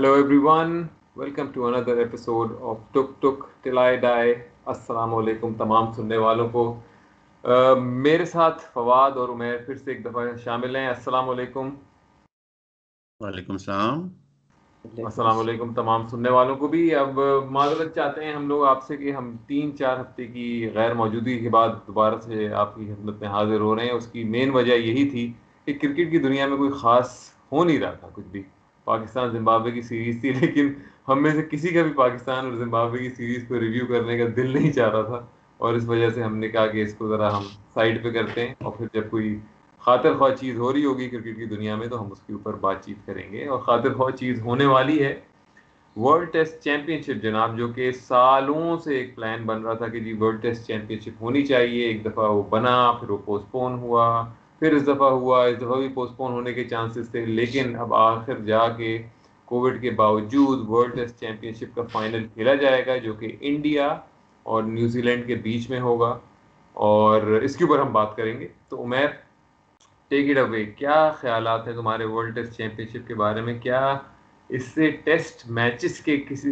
Hello everyone welcome to another episode of ٹک ٹک ٹلائی ڈائی السلام علیکم تمام سننے والوں کو میرے ساتھ فواد اور عمیر پھر سے ایک دفعہ شامل ہیں السلام علیکم وعلیکم السلام السلام علیکم تمام سننے والوں کو بھی اب معذرت چاہتے ہیں ہم لوگ آپ سے کہ ہم تین چار ہفتے کی غیر موجودگی کے بعد دوبارہ سے آپ کی خدمت میں حاضر ہو رہے ہیں۔ اس کی مین وجہ یہی تھی کہ کرکٹ کی دنیا میں کوئی خاص ہو نہیں رہا تھا کچھ بھی۔ پاکستان زمبابوے کی سیریز تھی، لیکن ہم میں سے کسی کا بھی پاکستان اور زمبابوے کی سیریز کو ریویو کرنے کا دل نہیں چاہ رہا تھا۔ اور اس وجہ سے ہم نے کہا کہ اس کو ذرا ہم سائڈ پہ کرتے ہیں۔ اور پھر جب کوئی خاطر خواہ چیز ہو رہی ہوگی کرکٹ کی دنیا میں، تو ہم اس کے اوپر بات چیت کریں گے۔ اور خاطر خواہ چیز ہونے والی ہے ورلڈ ٹیسٹ چیمپئن شپ جناب، جو کہ سالوں سے ایک پلان بن رہا تھا کہ جی ورلڈ ٹیسٹ چیمپئن شپ ہونی چاہیے۔ ایک دفعہ وہ بنا، پھر وہ پوسٹ پون ہوا۔ پھر اس دفعہ ہوا اس دفعہ بھی پوسٹ پون ہونے کے چانسز تھے، لیکن اب آخر جا کے کووڈ کے باوجود ورلڈ ٹیسٹ چیمپئن شپ کا فائنل کھیلا جائے گا، جو کہ انڈیا اور نیوزی لینڈ کے بیچ میں ہوگا۔ اور اس کے اوپر ہم بات کریں گے۔ تو عمیر ٹیک اٹ اوے کیا خیالات ہیں تمہارے ورلڈ ٹیسٹ چیمپئن شپ کے بارے میں؟ کیا اس سے ٹیسٹ میچز کے کسی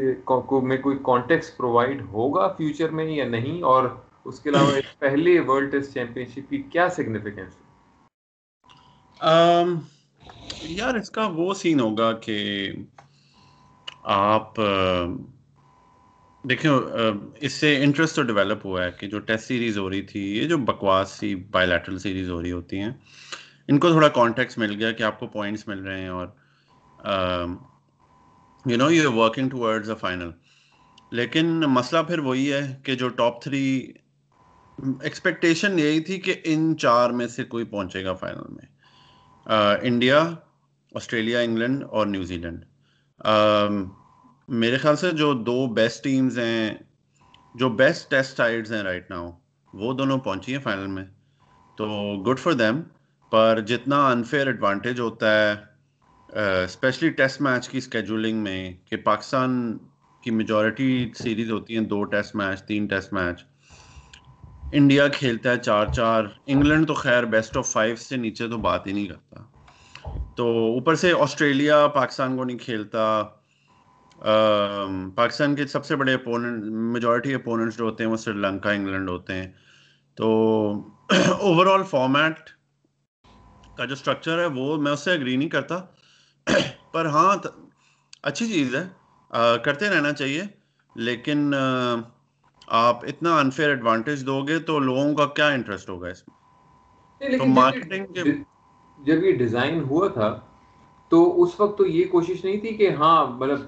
میں کوئی کانٹیکس پرووائڈ ہوگا فیوچر میں یا نہیں؟ اور اس کے علاوہ، پہلے ورلڈ ٹیسٹ چیمپئن شپ کی کیا سگنیفیکینس ہے؟ Um, یار اس کا وہ سین ہوگا کہ آپ um, دیکھیں um, اس سے انٹرسٹ تو ڈیولپ ہوا ہے کہ جو ٹیسٹ سیریز ہو رہی تھی، یہ جو بکواس سی بائی لیٹرل سیریز ہو رہی ہوتی ہیں، ان کو تھوڑا کانٹیکس مل گیا کہ آپ کو پوائنٹس مل رہے ہیں اور you know you working to final لیکن مسئلہ پھر وہی ہے کہ جو ٹاپ تھری ایکسپیکٹیشن یہی تھی کہ ان چار میں سے کوئی پہنچے گا فائنل میں۔ انڈیا، آسٹریلیا، انگلینڈ اور نیوزی لینڈ۔ میرے خیال سے جو دو بیسٹ ٹیمز ہیں، جو بیسٹ ٹیسٹ سائڈز ہیں رائٹ ناؤ وہ دونوں پہنچی ہیں فائنل میں۔ تو گڈ فار دیم پر جتنا انفیئر ایڈوانٹیج ہوتا ہے اسپیشلی ٹیسٹ میچ کی اسکیجولنگ میں، کہ پاکستان کی میجورٹی سیریز ہوتی ہیں، دو ٹیسٹ میچ تین ٹیسٹ میچ انڈیا کھیلتا ہے چار چار، انگلینڈ تو خیر بیسٹ آف فائیو سے نیچے تو بات ہی نہیں کرتا۔ تو اوپر سے آسٹریلیا پاکستان کو نہیں کھیلتا۔ پاکستان کے سب سے بڑے اپوننٹ میجورٹی اپوننٹس جو ہوتے ہیں وہ سری لنکا، انگلینڈ ہوتے ہیں۔ تو اوور آل فارمیٹ کا جو اسٹرکچر ہے وہ میں اس سے اگری نہیں کرتا۔ پر ہاں اچھی چیز ہے۔ کرتے رہنا چاہیے۔ لیکن آپ اتنا انفیئر ایڈوانٹیج دو گے تو لوگوں کا کیا انٹرسٹ ہوگا اس میں؟ تو مارکیٹنگ جب یہ ڈیزائن ہوا تھا تو اس وقت تو یہ کوشش نہیں تھی کہ ہاں مطلب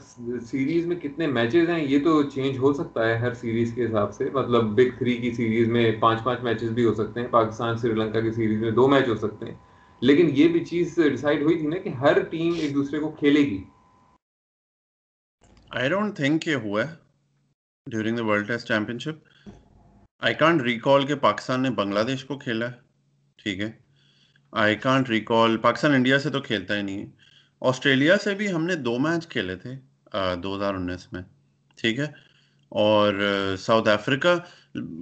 سیریز میں کتنے میچز ہیں یہ تو چینج ہو سکتا ہے ہر سیریز کے حساب سے۔ مطلب بگ تھری کی سیریز میں پانچ پانچ میچز بھی ہو سکتے ہیں پاکستان سری لنکا کی سیریز میں دو میچ ہو سکتے ہیں۔ لیکن یہ بھی چیز ڈیسائیڈ ہوئی تھی نا کہ ہر ٹیم ایک دوسرے کو کھیلے گی۔ آئی ڈونٹ تھنک یہ ہوا ہے۔ During the world test championship I can't recall کہ پاکستان نے بنگلہ دیش کو کھیلا ہے ٹھیک ہے I can't recall Pakistan India سے تو کھیلتا ہی نہیں آسٹریلیا سے بھی ہم نے دو میچ کھیلے تھے دو ہزار انیس میں ٹھیک ہے اور ساؤتھ افریقہ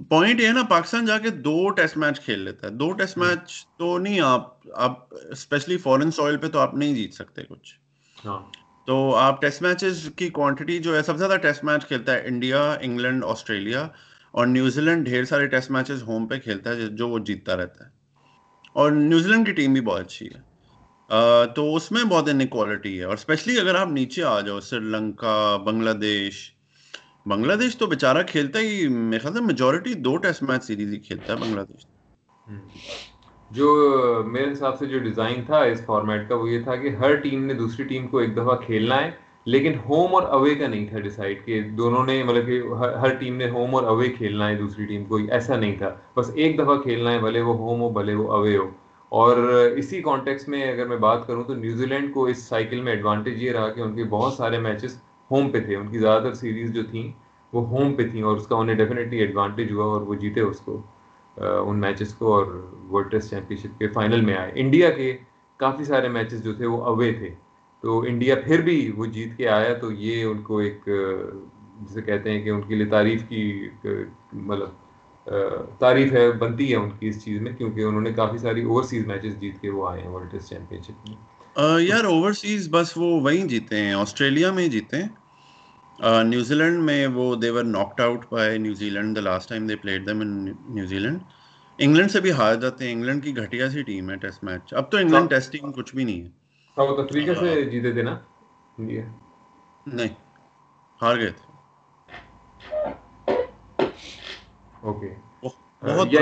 پوائنٹ یہ نا پاکستان جا کے دو ٹیسٹ میچ کھیل لیتا ہے دو ٹیسٹ میچ تو نہیں آپ آپ اسپیشلی فورن سوئل پہ تو آپ نہیں جیت سکتے کچھ۔ تو آپ ٹیسٹ میچز کی کوانٹٹی جو ہے، سب سے زیادہ ٹیسٹ میچ کھیلتا ہے انڈیا، انگلینڈ، آسٹریلیا اور نیوزی لینڈ ڈھیر سارے ٹیسٹ میچز ہوم پہ کھیلتا ہے، جو وہ جیتتا رہتا ہے۔ اور نیوزی لینڈ کی ٹیم بھی بہت اچھی ہے۔ تو اس میں بہت انکوالٹی ہے اور اسپیشلی اگر آپ نیچے آ جاؤ، سری لنکا بنگلہ دیش بنگلہ دیش تو بےچارا کھیلتا ہی، میرے خیال سے میجورٹی دو ٹیسٹ میچ سیریز ہی کھیلتا ہے بنگلہ دیش جو میرے حساب سے جو ڈیزائن تھا اس فارمیٹ کا وہ یہ تھا کہ ہر ٹیم نے دوسری ٹیم کو ایک دفعہ کھیلنا ہے، لیکن ہوم اور اوے کا نہیں تھا ڈیسائیڈ کہ دونوں نے مطلب کہ ہر ٹیم نے ہوم اور اوے کھیلنا ہے دوسری ٹیم کو، ایسا نہیں تھا۔ بس ایک دفعہ کھیلنا ہے، بھلے وہ ہوم ہو، بھلے وہ اوے ہو۔ اور اسی کانٹیکس میں اگر میں بات کروں تو نیوزی لینڈ کو اس سائیکل میں ایڈوانٹیج یہ رہا کہ ان کے بہت سارے میچز ہوم پہ تھے۔ ان کی زیادہ تر سیریز جو تھیں وہ ہوم پہ تھیں اور اس کا انہیں ڈیفینیٹلی ایڈوانٹیج ہوا اور وہ جیتے اس کو۔ ان میچز کو اور ورلڈ ٹیسٹ چیمپئن شپ کے فائنل میں آئے۔ انڈیا کے کافی سارے میچز جو تھے وہ اوے تھے۔ تو انڈیا پھر بھی وہ جیت کے آیا، تو یہ ان کو ایک جسے کہتے ہیں کہ ان کے لیے تعریف کی مطلب تعریف ہے، بنتی ہے ان کی اس چیز میں، کیونکہ انہوں نے کافی ساری اوورسیز میچز جیت کے وہ آئے ہیں ورلڈ ٹیسٹ چیمپئن شپ میں۔ یار اوورسیز بس وہ وہیں جیتے ہیں، آسٹریلیا میں جیتے ہیں۔ نیوزی لینڈ میں وہ they were knocked out by New Zealand the last time they played them in New Zealand England سے بھی ہار جاتے ہیں۔ انگلینڈ کی گھٹیا سی ٹیم ہے ٹیسٹ میچ۔ اب تو انگلینڈ ٹیسٹنگ کچھ بھی نہیں ہے۔ ساؤتھ افریقہ سے جیتے تھے نا۔ نہیں ہار گئے تھے۔ اوکے بہت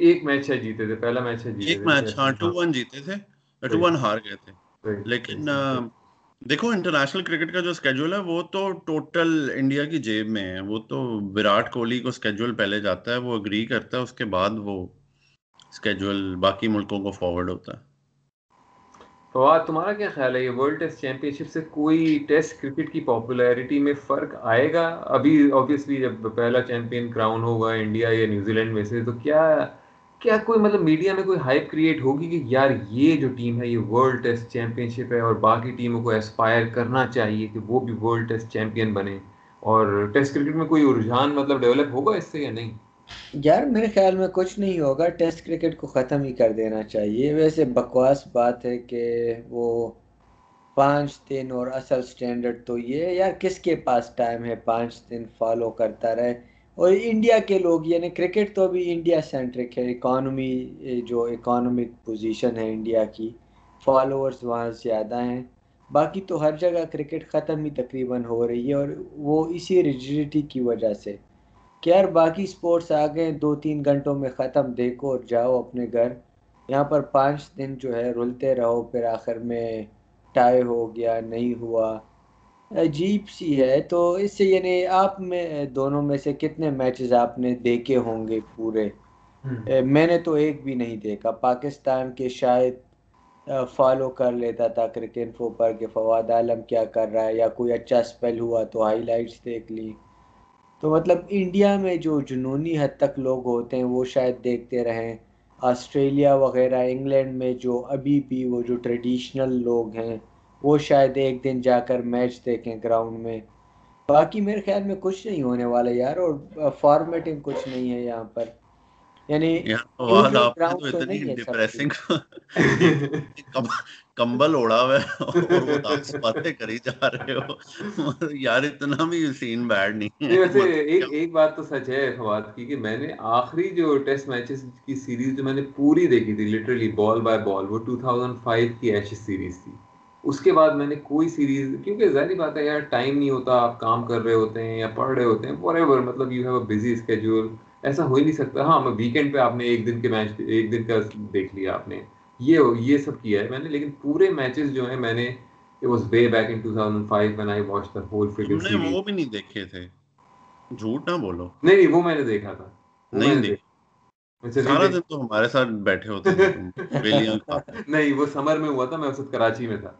ایک میچ ہے جیتے تھے پہلا میچ ہے جیتے ایک میچ ہاں ٹو ون جیتے تھے۔ ٹو ون ہار گئے تھے۔ لیکن دیکھو، انٹرنیشنل کرکٹ کا جو اسکیجول ہے، وہ تو ٹوٹل انڈیا کی جیب میں ہے۔ وہ تو وراٹ کوہلی کو اسکیجول پہلے جاتا ہے، وہ اگری کرتا ہے، اس کے بعد وہ اسکیجول باقی ملکوں کو فارورڈ ہوتا ہے۔ فواد، تمہارا کیا خیال ہے؟ یہ ورلڈ ٹیسٹ چیمپئن شپ سے کوئی ٹیسٹ کرکٹ کی پاپولیرٹی میں فرق آئے گا؟ ابھی آبویسلی جب پہلا چیمپئن کراؤن ہوگا انڈیا یا نیوزی لینڈ میں سے، تو کیا کیا کوئی مطلب میڈیا میں کوئی ہائپ کریٹ ہوگی کہ یار یہ جو ٹیم ہے، یہ ورلڈ ٹیسٹ چیمپئن شپ ہے اور باقی ٹیموں کو اسپائر کرنا چاہیے کہ وہ بھی ورلڈ ٹیسٹ چیمپئن بنے؟ اور ٹیسٹ کرکٹ میں کوئی رجحان مطلب ڈیولپ ہوگا اس سے یا نہیں؟ یار میرے خیال میں کچھ نہیں ہوگا ٹیسٹ کرکٹ کو ختم ہی کر دینا چاہیے۔ ویسے بکواس بات ہے کہ وہ پانچ دن اور اصل سٹینڈرڈ تو یہ یار کس کے پاس ٹائم ہے؟ پانچ دن فالو کرتا رہے۔ اور انڈیا کے لوگ یعنی کرکٹ تو بھی انڈیا سینٹرک ہے، اکانومی جو اکانومک پوزیشن ہے انڈیا کی، فالوورز وہاں زیادہ ہیں۔ باقی تو ہر جگہ کرکٹ ختم ہی تقریباً ہو رہی ہے اور وہ اسی ریجیڈیٹی کی وجہ سے۔ کہ یار باقی سپورٹس آ گئے دو تین گھنٹوں میں ختم، دیکھو اور جاؤ اپنے گھر۔ یہاں پر پانچ دن جو ہے، رلتے رہو، پھر آخر میں ٹائی ہو گیا، نہیں ہوا۔ عجیب سی ہے۔ تو اس سے یعنی آپ میں دونوں میں سے کتنے میچز آپ نے دیکھے ہوں گے پورے؟ میں نے تو ایک بھی نہیں دیکھا۔ پاکستان کے شاید فالو کر لیتا تھا کرکٹ انفو پر کہ فواد عالم کیا کر رہا ہے یا کوئی اچھا اسپیل ہوا تو ہائی لائٹس دیکھ لی۔ تو مطلب انڈیا میں جو جنونی حد تک لوگ ہوتے ہیں وہ شاید دیکھتے رہیں۔ آسٹریلیا وغیرہ انگلینڈ میں جو ابھی بھی وہ جو ٹریڈیشنل لوگ ہیں وہ شاید ایک دن جا کر میچ دیکھیں گراؤنڈ میں۔ باقی میرے خیال میں کچھ نہیں ہونے والا یار اور فارمیٹنگ کچھ نہیں ہے یہاں پر۔ یعنی کمبل اڑا ہوا ہے اور وہ باتیں کری جا رہے ہو۔ یار اتنا بھی سین بیڈ نہیں ویسے ایک ایک بات تو سچ ہے فواد کی کہ میں نے آخری جو ٹیسٹ میچز کی سیریز جو میں نے پوری دیکھی تھی لٹرلی بال بائی بال وہ 2005 کی ایشز سیریز تھی۔ اس کے بعد میں نے کوئی سیریز کیونکہ ظاہری بات ہے یار ٹائم نہیں ہوتا آپ کام کر رہے ہوتے ہیں یا پڑھ رہے ہوتے ہیں فور ایور مطلب you have a busy schedule ایسا ہو ہی نہیں سکتا۔ ہاں میں ویکینڈ پہ آپ نے ایک دن کے میچ ایک دن کا دیکھ لیا آپ نے۔ یہ یہ سب کیا ہے میں نے لیکن پورے میچز جو ہیں میں نے it was way back in 2005 when I watched the whole freaking series. وہ بھی نہیں دیکھے تھے۔ جھوٹ نہ بولو۔ نہیں نہیں وہ میں نے دیکھا تھا۔ نہیں دیکھا۔ سارا دن تو ہمارے ساتھ بیٹھے ہوتے نہیں وہ سمر میں ہوا تھا میں اس وقت کراچی میں تھا۔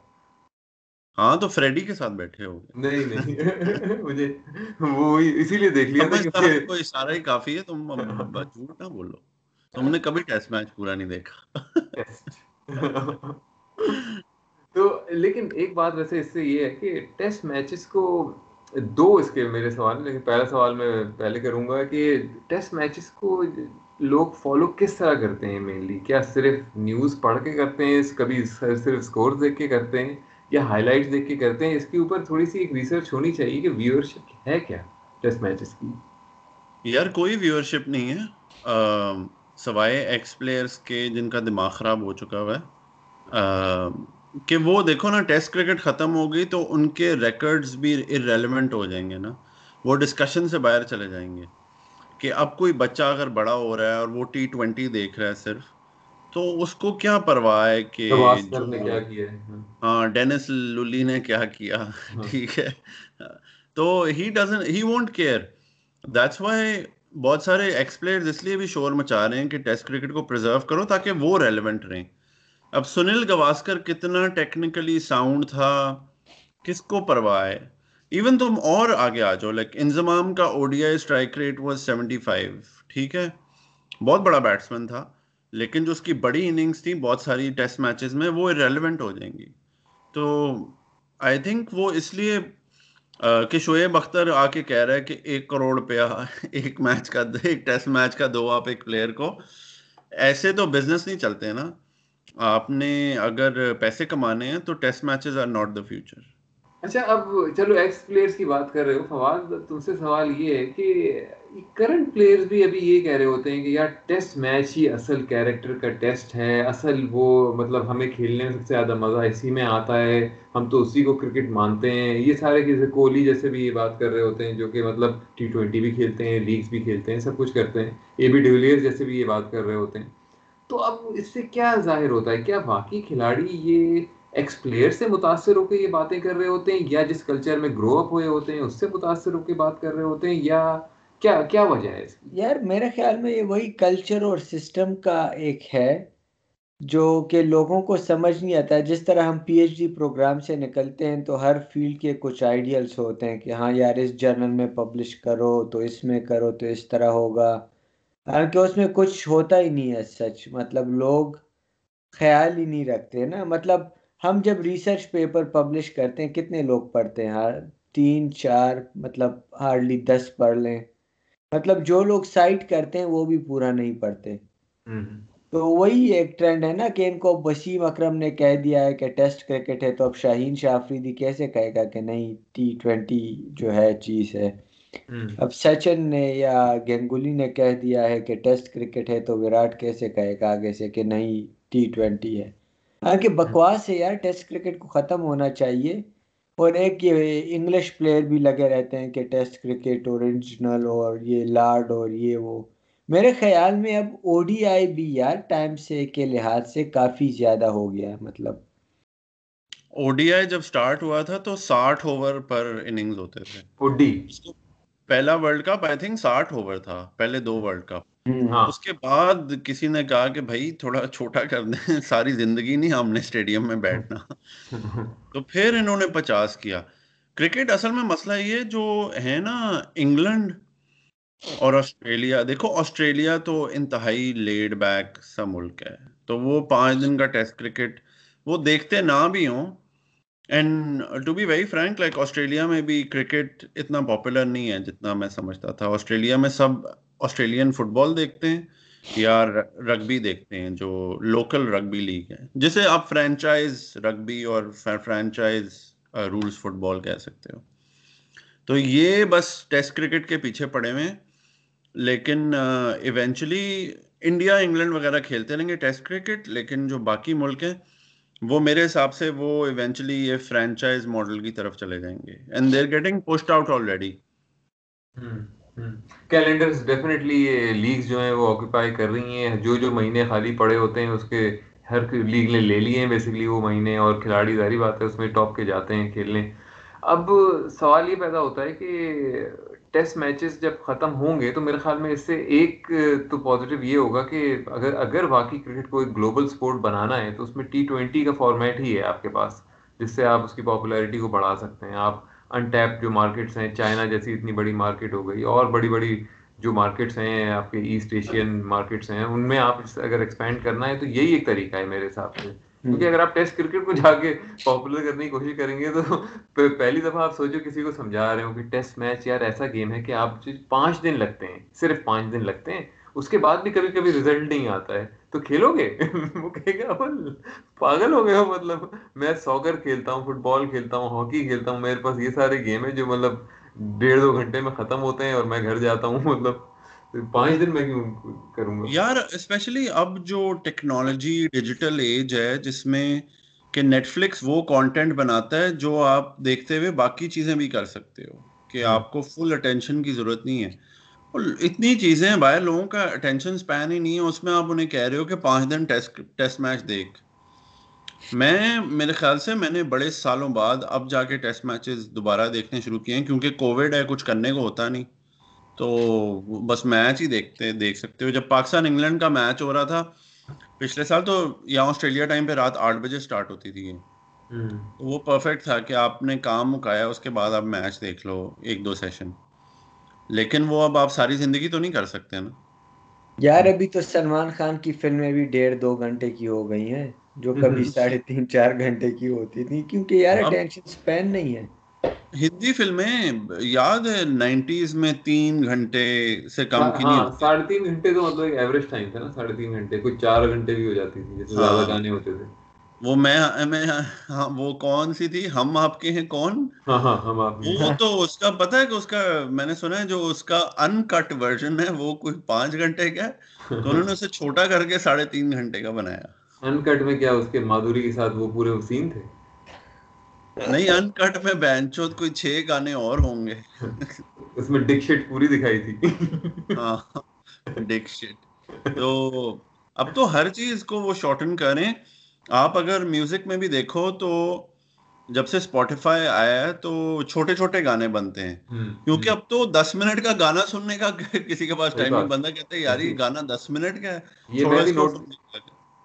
ہاں تو فریڈی کے ساتھ بیٹھے ہو۔ نہیں نہیں۔ مجھے وہ اسی لیے دیکھ لیا تھا کہ اشارہ ہی کافی ہے تم جھوٹ نہ بولو۔ تم نے کبھی ٹیسٹ میچ پورا نہیں دیکھا۔ تو لیکن ایک بات ویسے اس سے یہ ہے کہ ٹیسٹ میچز کو دو اس کے میرے سوال لیکن پہلا سوال میں پہلے کروں گا کہ ٹیسٹ میچز کو لوگ فالو کس طرح کرتے ہیں مینلی کیا صرف نیوز پڑھ کے کرتے ہیں کبھی صرف اسکور دیکھ کے کرتے ہیں؟ یا ہائی لائٹ دیکھ کے کرتے ہیں، اس کے اوپر تھوڑی سی ایک ریسرچ ہونی چاہیے کہ ویورشپ ہے کیا ٹیسٹ میچز کی۔ یار کوئی ویورشپ نہیں ہے۔ سوائے ایکس پلیئرس کے جن کا دماغ خراب ہو چکا ہوا ہے۔ کہ وہ دیکھو نا ٹیسٹ کرکٹ ختم ہو گئی تو ان کے ریکارڈز بھی ارریلیونٹ ہو جائیں گے نا۔ وہ ڈسکشن سے باہر چلے جائیں گے۔ کہ اب کوئی بچہ اگر بڑا ہو رہا ہے اور وہ ٹی ٹوینٹی دیکھ رہا ہے صرف تو اس کو کیا پرواہ ہے کہ ہاں۔ ڈینس لولی نے کیا کیا؟ ہاں۔ ٹھیک ہے۔ تو he doesn't he won't care that's why بہت سارے ایکسپلیئر اس لیے بھی شور مچا رہے ہیں کہ ٹیسٹ کرکٹ کو پرزرو کرو تاکہ وہ ریلیونٹ رہیں۔ اب سنیل گواسکر کتنا ٹیکنیکلی ساؤنڈ تھا کس کو پرواہ ہے؟ ایون تم اور آگے آ جاؤ لائک انضمام کا O D I strike rate was seventy five ٹھیک ہے۔ بہت بڑا بیٹسمین تھا۔ لیکن جو اس کی بڑی اننگس تھی بہت ساری ٹیسٹ میچز میں وہ ریلیونٹ ہو جائیں گی۔ تو آئی تھنک وہ اس لیے کہ شعیب اختر آ کے کہہ رہا ہے کہ ایک کروڑ روپیہ ایک میچ کا ایک ٹیسٹ میچ کا دو آپ ایک پلیئر کو۔ ایسے تو بزنس نہیں چلتے نا۔ آپ نے اگر پیسے کمانے ہیں تو test matches are not the future اچھا اب چلو ایکس پلیئرز کی بات کر رہے ہو، فواد، تم سے سوال یہ ہے کہ کرنٹ پلیئرز بھی ابھی یہ کہہ رہے ہوتے ہیں کہ یار ٹیسٹ میچ ہی اصل کیریکٹر کا ٹیسٹ ہے، اصل وہ مطلب ہمیں کھیلنے میں سب سے زیادہ مزہ اسی میں آتا ہے، ہم تو اسی کو کرکٹ مانتے ہیں۔ یہ سارے کسی کوہلی جیسے بھی یہ بات کر رہے ہوتے ہیں جو کہ مطلب ٹی ٹوینٹی بھی کھیلتے ہیں لیگس بھی کھیلتے ہیں، سب کچھ کرتے ہیں۔ اے بی ڈیولیئر جیسے بھی یہ بات کر رہے ہوتے ہیں۔ تو اب اس سے کیا ظاہر ہوتا ہے؟ کیا باقی کھلاڑی یہ ایکس پلیئر سے متاثر ہو کے یہ باتیں کر رہے ہوتے ہیں؟ یا جس کلچر میں گرو اپ ہوئے ہوتے ہیں، اس سے متاثر ہو کے بات کر رہے ہوتے ہیں؟ یا کیا کیا وجہ ہے اس کی؟ یار میرے خیال میں یہ وہی کلچر اور سسٹم کا ایک ہے جو کہ لوگوں کو سمجھ نہیں آتا ہے۔ جس طرح ہم پی ایچ ڈی پروگرام سے نکلتے ہیں تو ہر فیلڈ کے کچھ آئیڈیلس ہوتے ہیں کہ ہاں یار اس جرنل میں پبلش کرو تو اس میں کرو تو اس طرح ہوگا۔ حالانکہ اس میں کچھ ہوتا ہی نہیں ہے سچ مطلب لوگ خیال ہی نہیں رکھتے نا۔ مطلب ہم جب ریسرچ پیپر پبلش کرتے ہیں، کتنے لوگ پڑھتے ہیں؟ ہر تین، چار مطلب ہارڈلی دس پڑھ لیں۔ مطلب جو لوگ سائٹ کرتے ہیں وہ بھی پورا نہیں پڑھتے۔ تو وہی ایک ٹرینڈ ہے نا کہ ان کو وسیم اکرم نے کہہ دیا ہے کہ ٹیسٹ کرکٹ ہے تو اب شاہین شاہ آفریدی کیسے کہے گا کہ نہیں ٹی ٹوینٹی جو ہے چیز ہے۔ اب سچن نے یا گینگولی نے کہہ دیا ہے کہ ٹیسٹ کرکٹ ہے تو وراٹ کیسے کہے گا آگے سے کہ نہیں ٹی ٹوینٹی ہے۔ حالانکہ بکواس ہے یار ٹیسٹ کرکٹ کو ختم ہونا چاہیے۔ اور ایک یہ انگلش پلیئر بھی لگے رہتے ہیں کہ ٹیسٹ کرکٹ اوریجنل اور یہ لارڈ اور یہ وہ۔ میرے خیال میں اب او ڈی آئی بھی یار ٹائم سے کے لحاظ سے کافی زیادہ ہو گیا ہے مطلب۔ او ڈی آئی جب سٹارٹ ہوا تھا تو ساٹھ اوور پر اننگز ہوتے تھے۔ او ڈی پہلا ورلڈ کپ آئی تھنک ساٹھ اوور تھا پہلے دو ورلڈ کپ۔ اس کے بعد کسی نے کہا کہ بھائی تھوڑا چھوٹا کر دیں ساری زندگی نہیں ہم نے اسٹیڈیم میں بیٹھنا۔ تو پھر انہوں نے پچاس کیا۔ کرکٹ اصل میں مسئلہ یہ جو ہے نا انگلینڈ اور آسٹریلیا دیکھو آسٹریلیا تو انتہائی لیڈ بیک سا ملک ہے۔ تو وہ پانچ دن کا ٹیسٹ کرکٹ وہ دیکھتے نہ بھی ہوں۔ And to be very frank like Australia میں بھی کرکٹ اتنا پاپولر نہیں ہے جتنا میں سمجھتا تھا۔ آسٹریلیا میں سب آسٹریلین فٹ بال دیکھتے ہیں یا رگبی دیکھتے ہیں، جو لوکل رگبی لیگ ہے۔ جسے آپ فرینچائز رگبی اور فرینچائز رولز فٹ بال کہہ سکتے ہو۔ تو یہ بس ٹیسٹ کرکٹ کے پیچھے پڑے ہوئے لیکن ایونچولی انڈیا، انگلینڈ وغیرہ کھیلتے رہیں گے ٹیسٹ کرکٹ، لیکن جو باقی ملک ہیں، وہ میرے حساب سے وہ ایونچولی یہ فرینچائز ماڈل کی طرف چلے جائیں گے۔ And they're getting pushed out already calendars definitely یہ لیگز جو ہیں وہ آکوپائی کر رہی ہیں۔ جو جو مہینے خالی پڑے ہوتے ہیں، اس کے ہر لیگ نے لے لیے ہیں۔ بیسکلی وہ مہینے اور کھلاڑی ظاہری بات ہے، اس میں ٹاپ کے جاتے ہیں، کھیلنے۔ اب سوال یہ پیدا ہوتا ہے کہ ٹیسٹ میچز جب ختم ہوں گے تو میرے خیال میں اس سے ایک تو پازیٹیو یہ ہوگا کہ اگر اگر واقعی کرکٹ کو ایک گلوبل سپورٹ بنانا ہے تو اس میں ٹی ٹوینٹی کا فارمیٹ ہی ہے آپ کے پاس، جس سے آپ اس کی پاپولیرٹی کو بڑھا سکتے ہیں۔ آپ انٹیپ جو مارکیٹس ہیں چائنا جیسی اتنی بڑی مارکیٹ ہو گئی اور بڑی بڑی جو مارکیٹس ہیں آپ کے ایسٹ ایشین مارکیٹس ہیں ان میں آپ اگر ایکسپینڈ کرنا ہے تو یہی ایک طریقہ ہے میرے حساب سے۔ کیونکہ اگر آپ ٹیسٹ کرکٹ کو جا کے پاپولر کرنے کی کوشش کریں گے تو پہلی دفعہ آپ سوچو کسی کو سمجھا رہے ہو کہ ٹیسٹ میچ یار ایسا گیم ہے کہ آپ پانچ دن لگتے ہیں صرف پانچ دن لگتے ہیں۔ اس کے بعد بھی کبھی کبھی ریزلٹ نہیں آتا ہے۔ تو کھیلو گے؟ وہ کہے گا پاگل ہو گئے ہو مطلب میں سوکر کھیلتا ہوں فٹ بال کھیلتا ہوں ہاکی کھیلتا ہوں میرے پاس یہ سارے گیم ہیں جو مطلب ڈیڑھ دو گھنٹے میں ختم ہوتے ہیں اور میں گھر جاتا ہوں۔ مطلب پانچ دن میں کیوں کروں گا؟ یار اسپیشلی اب جو ٹیکنالوجی ڈیجیٹل ایج ہے جس میں کہ نیٹ فلکس وہ کانٹینٹ بناتا ہے جو آپ دیکھتے ہوئے باقی چیزیں بھی کر سکتے ہو کہ آپ کو فل اٹینشن کی ضرورت نہیں ہے۔ اتنی چیزیں ہیں بھائی لوگوں کا اٹینشن سپین ہی نہیں ہے اس میں آپ انہیں کہہ رہے ہو کہ پانچ دن ٹیسٹ ٹیسٹ میچ دیکھ۔ میں میرے خیال سے میں نے بڑے سالوں بعد اب جا کے ٹیسٹ میچز دوبارہ دیکھنے شروع کیے ہیں کیونکہ کووڈ ہے کچھ کرنے کو ہوتا نہیں۔ تو بس میچ ہی دیکھتے دیکھ سکتے ہو۔ جب پاکستان انگلینڈ کا میچ ہو رہا تھا پچھلے سال تو یہاں آسٹریلیا ٹائم پہ رات آٹھ بجے اسٹارٹ ہوتی تھی۔ وہ پرفیکٹ تھا کہ آپ نے کام مکایا اس کے بعد آپ میچ دیکھ لو ایک دو سیشن لیکن وہ اب آپ ساری زندگی تو نہیں کر سکتے نا۔ یار ابھی تو سلمان خان کی فلمیں بھی ڈیڑھ دو گھنٹے کی ہو گئی ہیں جو کبھی ساڑھے تین چار گھنٹے کی ہوتی تھی۔ کیونکہ یار اٹینشن سپین نہیں ہے۔ ہندی فلمیں یاد ہے نائنٹیز میں تین گھنٹے سے کم کی ہاں نہیں ساڑھے تین گھنٹے تو مطلب ایوریج ٹائم تھا نا۔ ساڑھے تین گھنٹے کچھ چار گھنٹے بھی ہو جاتی تھی جیسے زیادہ ہاں۔ گانے ہوتے تھے۔ وہ میں میں ہاں، وہ کون سی تھی؟ ہم آپ کے ہیں کون؟ ہاں ہاں وہ تو اس کا پتہ ہے کہ اس کا میں نے سنا ہے جو اس کا ان کٹ ورژن ہے وہ کوئی پانچ گھنٹے کا ہے۔ تو انہوں نے اسے چھوٹا کر کے ساڑھے تین گھنٹے کا بنایا۔ ان کٹ میں کیا اس کے مادھوری کے ساتھ وہ پورے سین تھے؟ نہیں ان کٹ میں بینچ کوئی چھ گانے اور ہوں گے۔ اس میں ڈک شیٹ پوری دکھائی تھی۔ ہاں ڈک شیٹ تو اب تو ہر چیز کو وہ شارٹن کریں۔ آپ اگر میوزک میں بھی دیکھو تو جب سے اسپوٹیفائی آیا ہے تو چھوٹے چھوٹے گانے بنتے ہیں۔ کیونکہ اب تو دس منٹ کا گانا سننے کا کسی کے پاس ٹائم نہیں بندہ کہتے ہیں یار یہ گانا دس منٹ کا ہے۔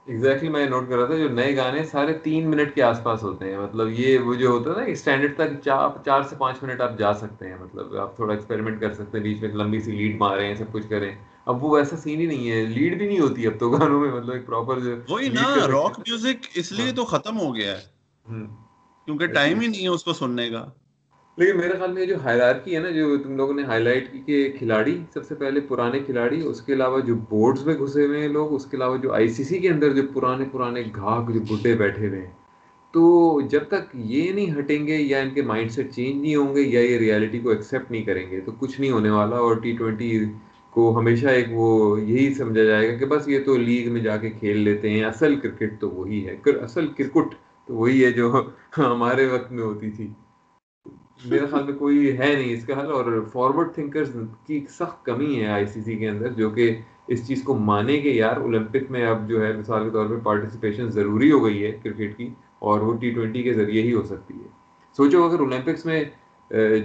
ایگزیکٹلی میں نوٹ کر رہا تھا جو نئے گانے سارے تین منٹ کے آس پاس ہوتے ہیں۔ مطلب یہ وہ جو ہوتا ہے نا اسٹینڈرڈ تک چار سے پانچ منٹ آپ جا سکتے ہیں۔ مطلب آپ تھوڑا ایکسپیریمنٹ کر سکتے ہیں بیچ میں لمبی سی لیڈ مارے ہیں سب کچھ کریں۔ اب وہ ویسا سین ہی نہیں ہے لیڈ بھی نہیں ہوتی اب تو گانوں میں مطلب ایک پراپر وہی نا راک میوزک اس لیے تو ختم ہو گیا ہے۔ کیونکہ ٹائم ہی نہیں ہے اس کو سننے کا۔ لیکن میرے خیال میں جو ہائرارکی ہے نا جو تم لوگوں نے ہائی لائٹ کی کہ کھلاڑی سب سے پہلے پرانے کھلاڑی اس کے علاوہ جو بورڈز میں گھسے ہوئے ہیں لوگ اس کے علاوہ جو آئی سی سی کے اندر جو پرانے پرانے گھاگ جو بڈھے بیٹھے ہوئے ہیں۔ تو جب تک یہ نہیں ہٹیں گے یا ان کے مائنڈ سیٹ چینج نہیں ہوں گے یا یہ ریالٹی کو ایکسیپٹ نہیں کریں گے تو کچھ نہیں ہونے والا اور ٹی ٹوینٹی کو ہمیشہ ایک وہ یہی سمجھا جائے گا کہ بس یہ تو لیگ میں جا کے کھیل لیتے ہیں، اصل کرکٹ تو وہی ہے۔ اصل کرکٹ تو وہی ہے جو ہمارے وقت میں ہوتی تھی۔ میرے خیال میں کوئی ہے نہیں اس کا حل، اور فارورڈ تھنکرز کی سخت کمی ہے آئی سی سی کے اندر، جو کہ اس چیز کو مانے کہ یار اولمپک میں اب جو ہے مثال کے طور پہ پارٹیسپیشن ضروری ہو گئی ہے کرکٹ کی، اور وہ ٹی ٹوینٹی کے ذریعے ہی ہو سکتی ہے۔ سوچو اگر اولمپکس میں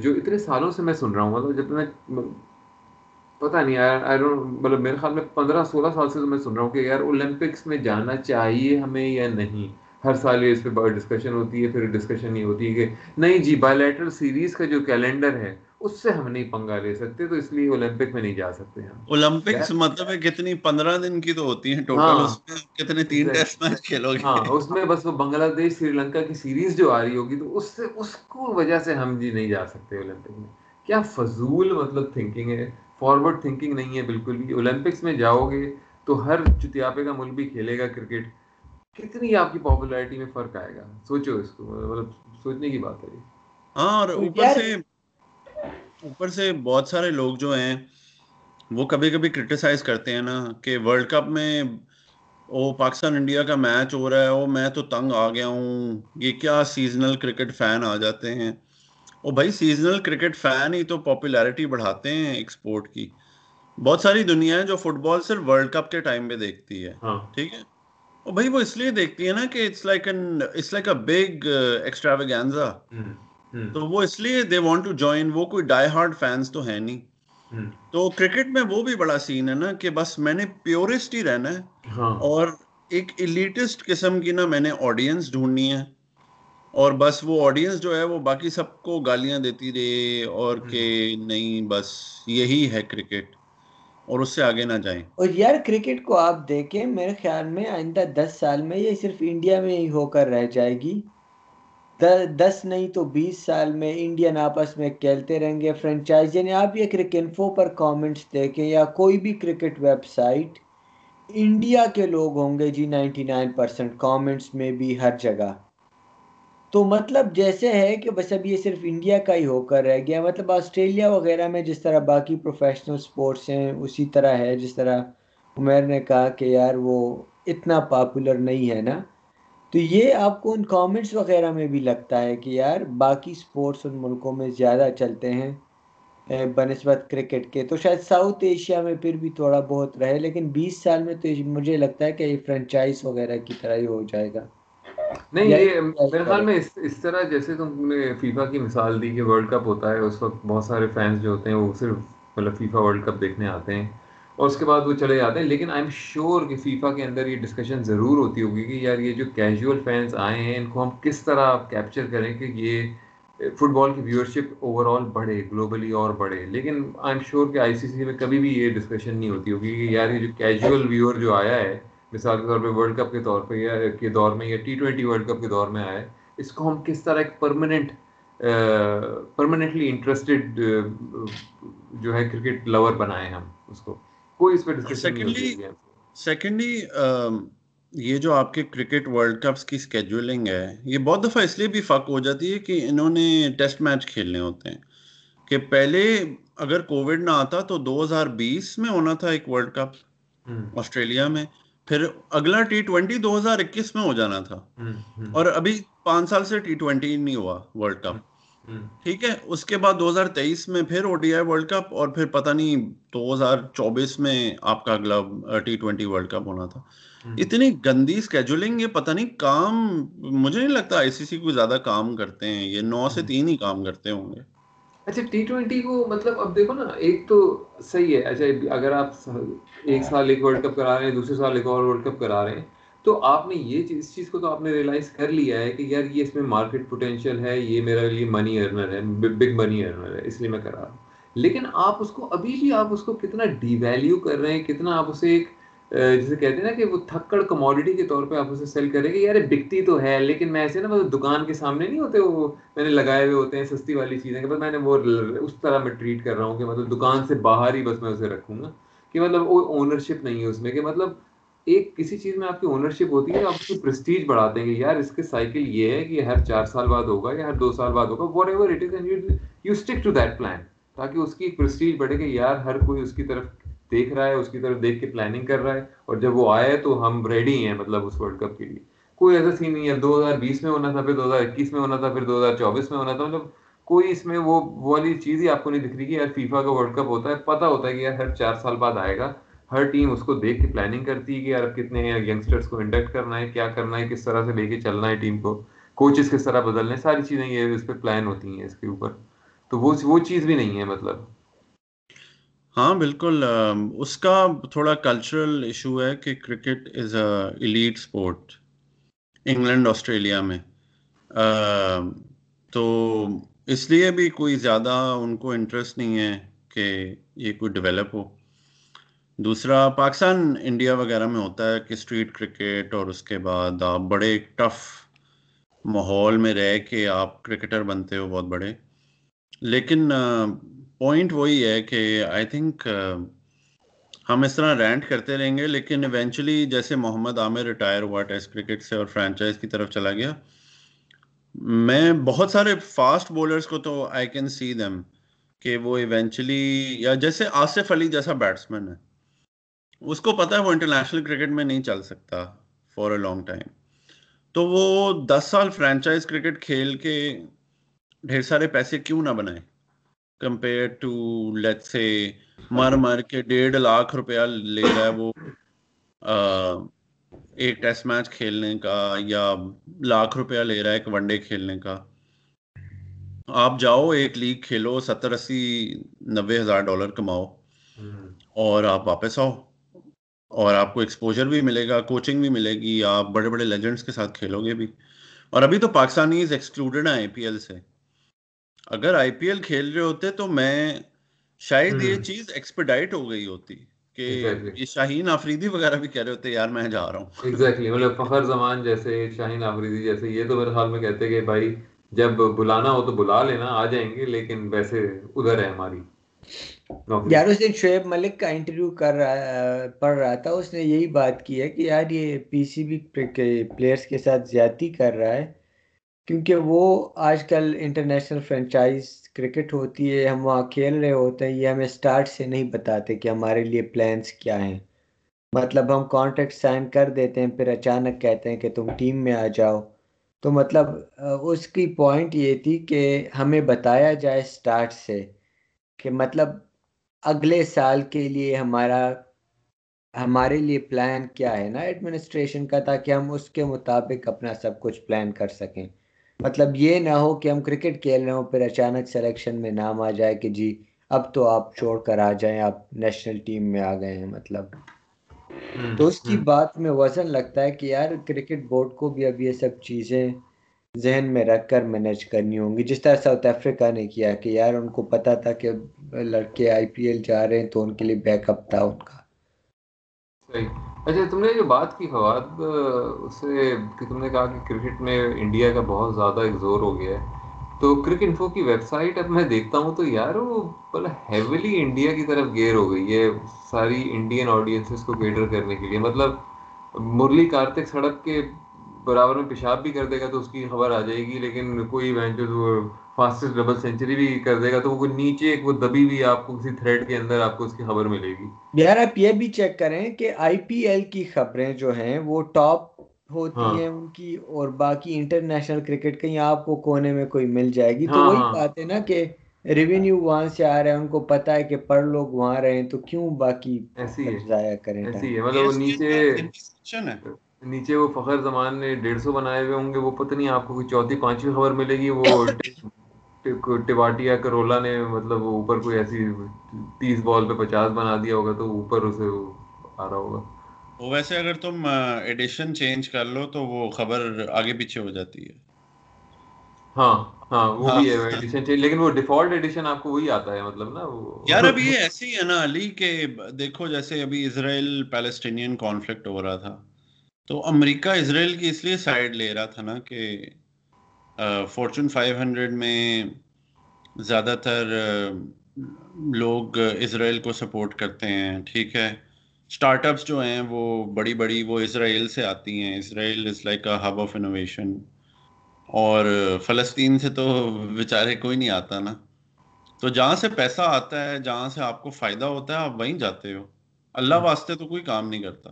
جو اتنے سالوں سے میں سن رہا ہوں مطلب جب میں پتہ نہیں مطلب میرے خیال میں پندرہ سولہ سال سے میں سن رہا ہوں کہ یار اولمپکس میں جانا چاہیے ہمیں یا نہیں؟ ہر سال یہ اس پہ ڈسکشن ہوتی ہے پھر ڈسکشن یہ ہوتی ہے کہ نہیں جی بایولیٹرل سیریز کا جو کیلنڈر ہے اس سے ہم نہیں پنگا لے سکتے تو اس لیے اولمپک میں نہیں جا سکتے ہم۔ اولمپکس مطلب ہے کتنی پندرہ دن کی تو ہوتی ہیں ٹوٹل ہاں۔ اس میں کتنے تین ٹیسٹ میچ کھیلو گے؟ ہاں اس میں بس وہ بنگلہ دیش سری لنکا کی سیریز جو آ رہی ہوگی تو اس سے اس کو وجہ سے ہم جی نہیں جا سکتے اولمپک میں۔ کیا فضول مطلب تھنکنگ ہے۔ فارورڈ تھنکنگ نہیں ہے بالکل بھی۔ اولمپکس میں جاؤ گے تو ہر چتیاپے کا ملک بھی کھیلے گا کرکٹ۔ کتنی آپ کی پاپولیرٹی میں فرق آئے گا؟ سوچو اس کو مطلب سوچنے کی بات ہے ہاں اور اوپر سے اوپر سے بہت سارے لوگ جو ہیں وہ کبھی کبھی کرٹیسائز کرتے ہیں نا کہ ورلڈ کپ میں او پاکستان انڈیا کا میچ ہو رہا ہے او میں تو تنگ آ گیا ہوں۔ یہ کیا سیزنل کرکٹ فین آ جاتے ہیں؟ او بھائی سیزنل کرکٹ فین ہی تو پاپولیرٹی بڑھاتے ہیں ایکسپورٹ کی۔ بہت ساری دنیا ہے جو فٹ بال صرف ورلڈ کپ کے ٹائم پہ دیکھتی ہے۔ ہاں۔ ٹھیک ہے؟ بھائی وہ اس لیے دیکھتی ہے نا کہ it's like an it's like a big extravaganza تو وہ اس لیے دے وانٹ ٹو جوائن وہ کوئی ڈائی ہارڈ فینس تو ہے نہیں۔ تو کرکٹ میں وہ بھی بڑا سین ہے نا کہ بس میں نے پیورسٹ ہی رہنا ہے۔ ہاں۔ اور ایک ایلیٹسٹ قسم کی نا میں نے آڈینس ڈھونڈنی ہے۔ اور بس وہ آڈینس جو ہے وہ باقی سب کو گالیاں دیتی رہے اور کہ نہیں بس یہی ہے کرکٹ اور اس سے آگے نہ جائیں۔ اور یار کرکٹ کو آپ دیکھیں میرے خیال میں آئندہ دس سال میں یہ صرف انڈیا میں ہی ہو کر رہ جائے گی۔ دس نہیں تو بیس سال میں انڈین آپس میں کھیلتے رہیں گے فرینچائز یعنی آپ یہ کرکنفو پر کامنٹس دیکھیں یا کوئی بھی کرکٹ ویب سائٹ انڈیا کے لوگ ہوں گے جی نائنٹی نائن پرسنٹ کامنٹس میں بھی ہر جگہ۔ تو مطلب جیسے ہے کہ بس اب یہ صرف انڈیا کا ہی ہو کر رہ گیا مطلب آسٹریلیا وغیرہ میں جس طرح باقی پروفیشنل سپورٹس ہیں، اسی طرح ہے جس طرح عمیر نے کہا کہ یار وہ اتنا پاپولر نہیں ہے نا۔ تو یہ آپ کو ان کامنٹس وغیرہ میں بھی لگتا ہے کہ یار باقی سپورٹس ان ملکوں میں زیادہ چلتے ہیں بنسبت کرکٹ کے۔ تو شاید ساؤتھ ایشیا میں پھر بھی تھوڑا بہت رہے، لیکن بیس سال میں تو مجھے لگتا ہے کہ یہ فرنچائز وغیرہ کی طرح ہی ہو جائے گا۔ نہیں یہ میرے خیال میں اس طرح جیسے تم نے فیفا کی مثال دی کہ ورلڈ کپ ہوتا ہے اس وقت بہت سارے فینس جو ہوتے ہیں وہ صرف مطلب فیفا ورلڈ کپ دیکھنے آتے ہیں اور اس کے بعد وہ چلے جاتے ہیں لیکن آئی ایم شیور کہ فیفا کے اندر یہ ڈسکشن ضرور ہوتی ہوگی کہ یار یہ جو کیجول فینس آئے ہیں ان کو ہم کس طرح کیپچر کریں کہ یہ فٹ بال کی ویورشپ اوور آل بڑھے گلوبلی اور بڑھے۔ لیکن آئی ایم شیور کہ آئی سی سی میں کبھی بھی یہ ڈسکشن نہیں ہوتی ہوگی کہ یار یہ جو کیجول ویور جو آیا ہے مثال کے طور پہ ورلڈ کپ کے طور پہ یا کے دور میں یا ٹی ٹوینٹی ورلڈ کپ کے دور میں آئے اس کو ہم کس طرح ایک پرماننٹ پرماننٹلی انٹرسٹڈ جو ہے کرکٹ لور بنائے ہم اس کو۔ کوئی اس پہ ڈسکشن سیکنڈلی یہ جو آپ کے کرکٹ ورلڈ کپس کی اسکیجولنگ ہے یہ بہت دفعہ اس لیے بھی فق ہو جاتی ہے کہ انہوں نے ٹیسٹ میچ کھیلنے ہوتے ہیں۔ کہ پہلے اگر کووڈ نہ آتا تو دو ہزار بیس میں ہونا تھا ایک ورلڈ کپ آسٹریلیا میں۔ پھر اگلا ٹی ٹوینٹی دو ہزار اکیس میں ہو جانا تھا۔ اور ابھی پانچ سال سے ٹی ٹوینٹی نہیں ہوا ورلڈ کپ ٹھیک ہے اس کے بعد دو ہزار تیئیس میں پھر O D I world cup اور پھر پتہ نہیں دو ہزار چوبیس میں آپ کا اگلا ٹی ٹوینٹی ورلڈ کپ ہونا تھا۔ اتنی گندی اسکیجولنگ یہ پتہ نہیں کام مجھے نہیں لگتا آئی سی سی کو زیادہ کام کرتے ہیں یہ نو سے تین ہی کام کرتے ہوں گے۔ اچھا ٹی ٹوینٹی کو مطلب اب دیکھو نا، ایک تو صحیح ہے اچھا اگر آپ ایک سال ایک ورلڈ کپ کرا رہے ہیں، دوسرے سال ایک اور ورلڈ کپ کرا رہے ہیں، تو آپ نے یہ چیز، اس چیز کو تو آپ نے ریئلائز کر لیا ہے کہ یار، یہ اس میں مارکیٹ پوٹینشیل ہے، یہ میرے لیے منی ارنر ہے بگ منی ارنر ہے، اس لیے میں کرا رہا ہوں۔ لیکن آپ اس کو، ابھی بھی آپ اس کو کتنا ڈی ویلیو کر رہے ہیں، کتنا آپ اسے ایک جسے کہتے ہیں نا کہ وہ تھکڑ کموڈیٹی کے طور پہ آپ اسے سیل کریں گے، یار بکتی تو ہے، لیکن میں ایسے نا مطلب دکان کے سامنے نہیں ہوتے، وہ میں نے لگائے ہوئے ہوتے ہیں، سستی والی چیزیں، کہ بس میں نے وہ اس طرح میں ٹریٹ کر رہا ہوں کہ مطلب دکان سے باہر ہی بس میں اسے رکھوں گا، کہ مطلب وہ اونرشپ نہیں ہے اس میں، کہ مطلب ایک کسی چیز میں آپ کی اونرشپ ہوتی ہے، آپ اس کی پرسٹیج بڑھاتے ہیں کہ یار اس کے سائیکل یہ ہے کہ ہر چار سال بعد ہوگا یا ہر دو سال بعد ہوگا whatever it is and you stick to that plan تاکہ اس کی پرسٹیج بڑھے کہ یار ہر کوئی اس کی طرف دیکھ رہا ہے، اس کی طرف دیکھ کے پلاننگ کر رہا ہے، اور جب وہ آئے تو ہم ریڈی ہیں مطلب اس ورلڈ کپ کے لیے۔ کوئی ایسا سین نہیں ہے، دو ہزار بیس میں ہونا تھا، پھر دو ہزار اکیس میں ہونا تھا، پھر دو ہزار چوبیس میں ہونا تھا۔ مطلب کوئی اس میں وہ والی چیز ہی آپ کو نہیں دکھ رہی کہ یار فیفا کا ورلڈ کپ ہوتا ہے۔ پتا ہوتا ہے کہ یار ہر چار سال بعد آئے گا۔ ہر ٹیم اس کو دیکھ کے پلاننگ کرتی ہے کہ یار کتنے ینگسٹرس کو انڈکٹ کرنا ہے، کیا کرنا ہے، کس طرح سے لے کے چلنا ہے ٹیم کو کوچز کس طرح بدلنے ساری چیزیں یہ اس پہ پلان ہوتی ہیں اس کے اوپر۔ تو وہ وہ چیز بھی نہیں ہے مطلب۔ ہاں بالکل اس کا تھوڑا کلچرل ایشو ہے کہ cricket is a elite sport England, Australia میں۔ تو اس لیے بھی کوئی زیادہ ان کو انٹرسٹ نہیں ہے کہ یہ کوئی ڈیولپ ہو۔ دوسرا، پاکستان، انڈیا وغیرہ میں ہوتا ہے کہ اسٹریٹ کرکٹ اور اس کے بعد آپ بڑے ٹف ماحول میں رہ کے آپ کرکٹر بنتے ہو بہت بڑے۔ لیکن پوائنٹ وہی ہے کہ آئی تھنک uh, ہم اس طرح رینٹ کرتے رہیں گے، لیکن ایونچولی جیسے محمد عامر ریٹائر ہوا، ٹیسٹ کرکٹ سے اور فرینچائز کی طرف چلا گیا، میں بہت سارے فاسٹ بولرس کو تو آئی کین سی دیم کہ وہ ایونچولی یا جیسے آصف علی جیسا بیٹسمین ہے، اس کو پتا ہے وہ انٹرنیشنل کرکٹ میں نہیں چل سکتا فار اے لانگ ٹائم تو وہ دس سال فرینچائز کرکٹ کھیل کے ڈھیر سارے پیسے کیوں نہ بنائے؟ کمپیئر ٹو لیٹ سے مر مر کے ڈیڑھ لاکھ روپیہ لے رہا ہے وہ ایک ٹیسٹ میچ کھیلنے کا یا لاکھ روپیہ لے رہا ہے ایک ون ڈے کھیلنے کا آپ جاؤ ایک لیگ کھیلو ستر اسی نبے ہزار ڈالر کماؤ اور آپ واپس آؤ اور آپ کو ایکسپوجر بھی ملے گا کوچنگ بھی ملے گی آپ بڑے بڑے لیجنڈس کے ساتھ کھیلو گے بھی اور ابھی تو پاکستانیز ایکسکلوڈیڈ ہیں آئی پی ایل سے اگر آئی پی ایل کھیل رہے ہوتے تو میں شاید یہ چیز ایکسپیڈائٹ ہو گئی ہوتی کہ یہ شاہین آفریدی وغیرہ بھی کہہ رہے ہوتے یار میں جا رہا ہوں. ایگزیکٹلی مطلب فخر زمان جیسے شاہین آفریدی جیسے یہ تو میرے خیال میں کہتے کہ بھائی جب بلانا ہو تو بلا لینا آ جائیں گے لیکن ویسے ادھر ہے ہماری یار اس دن شعیب ملک کا انٹرویو کر رہا پڑھ رہا تھا اس نے یہی بات کی ہے کہ یار یہ پی سی بی پلیئرس کے ساتھ زیادتی کر رہا ہے۔ کیونکہ وہ آج کل انٹرنیشنل فرینچائز کرکٹ ہوتی ہے، ہم وہاں کھیل رہے ہوتے ہیں، یہ ہمیں سٹارٹ سے نہیں بتاتے کہ ہمارے لیے پلانس کیا ہیں۔ مطلب ہم کانٹیکٹ سائن کر دیتے ہیں، پھر اچانک کہتے ہیں کہ تم ٹیم میں آ جاؤ۔ تو مطلب اس کی پوائنٹ یہ تھی کہ ہمیں بتایا جائے سٹارٹ سے کہ مطلب اگلے سال کے لیے ہمارا، ہمارے لیے پلان کیا ہے نا ایڈمنسٹریشن کا، تاکہ ہم اس کے مطابق اپنا سب کچھ پلان کر سکیں۔ مطلب یہ نہ ہو کہ ہم کرکٹ کھیل رہے ہوں پھر اچانک سلیکشن میں نام آ جائے کہ جی اب تو آپ چھوڑ کر آ جائیں آپ نیشنل ٹیم میں آ گئے ہیں مطلب۔ تو اس کی بات میں وزن لگتا ہے کہ یار کرکٹ بورڈ کو بھی اب یہ سب چیزیں ذہن میں رکھ کر مینج کرنی ہوں گی۔ جس طرح ساؤتھ افریقہ نے کیا کہ یار ان کو پتا تھا کہ لڑکے آئی پی ایل جا رہے ہیں تو ان کے لیے بیک اپ تھا ان کا۔ صحیح۔ اچھا تم نے جو بات کی فواد، اس سے کہ تم نے کہا کہ کرکٹ میں انڈیا کا بہت زیادہ ایک زور ہو گیا ہے۔ تو کرک انفو کی ویب سائٹ اب میں دیکھتا ہوں تو یار وہ بولے ہیویلی انڈیا کی طرف گیئر ہو گئی ہے ساری انڈین آڈینسز کو کیٹر کرنے کے لیے۔ مطلب مرلی کارتک سڑک کے برابر میں پیشاب بھی کر دے گا تو اس کی خبر آ جائے گی لیکن کوئی بہن جو فاسٹسٹ ڈبل سینچری بھی کر دے گا تو وہ نیچے وہ دبی بھی آپ کو کسی تھریڈ کے اندر آپ کو اس کی خبر ملے گی۔ یار آپ یہ بھی چیک کریں کہ آئی پی ایل کی خبریں جو ہیں وہ ٹاپ ہوتی ہاں۔ ہیں ان کی اور باقی انٹرنیشنل کرکٹ کہیں آپ کو کونے میں کوئی مل جائے گی۔ تو وہی ہاں۔ بات ہے نا کہ ریونیو وہاں سے آ رہا ہے ان کو پتا ہے کہ پر لوگ وہاں رہے ہیں تو کیوں باقی ضائع کریں ایسی ہے۔ مطلب نیچے نیچے وہ فخر زمان نے ڈیڑھ سو بنائے ہوئے ہوں گے وہ پتہ نہیں آپ کو کوئی چوتھی پانچویں خبر ملے گی وہ ٹیواٹیا کرولا نے مطلب وہ اوپر کوئی ایسی تیس بال پہ پچاس بنا دیا ہوگا تو اوپر اسے آ رہا ہوگا۔ ویسے اگر تم ایڈیشن چینج کر لو تو وہ خبر آگے پیچھے ہو جاتی ہے۔ ہاں ہاں وہ بھی ہے ایڈیشن چینج لیکن وہ ڈیفالٹ ایڈیشن آپ کو وہی آتا ہے مطلب نا یار ابھی یہ ایسے ہی ہے نا علی کہ دیکھو جیسے ابھی اسرائیل پیلسٹینین کانفلکٹ ہو رہا تھا۔ تو امریکہ اسرائیل کی اس لیے سائڈ لے رہا تھا نا کہ فورچون فائیو ہنڈریڈ میں زیادہ تر لوگ اسرائیل کو سپورٹ کرتے ہیں ٹھیک ہے؟ اسٹارٹ اپس جو ہیں وہ بڑی بڑی وہ اسرائیل سے آتی ہیں۔ Israel is like a hub of innovation اور فلسطین سے تو بیچارے کوئی نہیں آتا نا۔ تو جہاں سے پیسہ آتا ہے جہاں سے آپ کو فائدہ ہوتا ہے آپ وہیں جاتے ہو۔ اللہ واسطے تو کوئی کام نہیں کرتا۔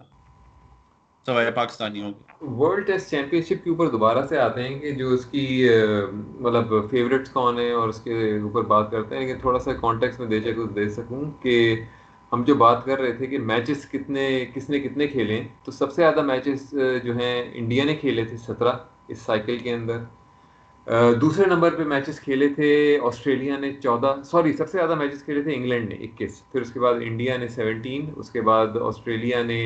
سوائے پاکستانیوں کی ورلڈ ٹیسٹ چیمپئن شپ کے اوپر دوبارہ سے آتے ہیں کہ جو اس کی مطلب فیوریٹس کون ہیں اور اس کے اوپر بات کرتے ہیں لیکن تھوڑا سا کانٹیکس میں دے کچھ دے سکوں کہ ہم جو بات کر رہے تھے کہ میچز کتنے، کس نے کتنے کھیلے ہیں تو سب سے زیادہ میچز جو ہیں انڈیا نے کھیلے تھے سترہ اس سائیکل کے اندر۔ دوسرے نمبر پہ میچز کھیلے تھے آسٹریلیا نے چودہ سوری سب سے زیادہ میچز کھیلے تھے انگلینڈ نے اکیس۔ پھر اس کے بعد انڈیا نے سیونٹین اس کے بعد آسٹریلیا نے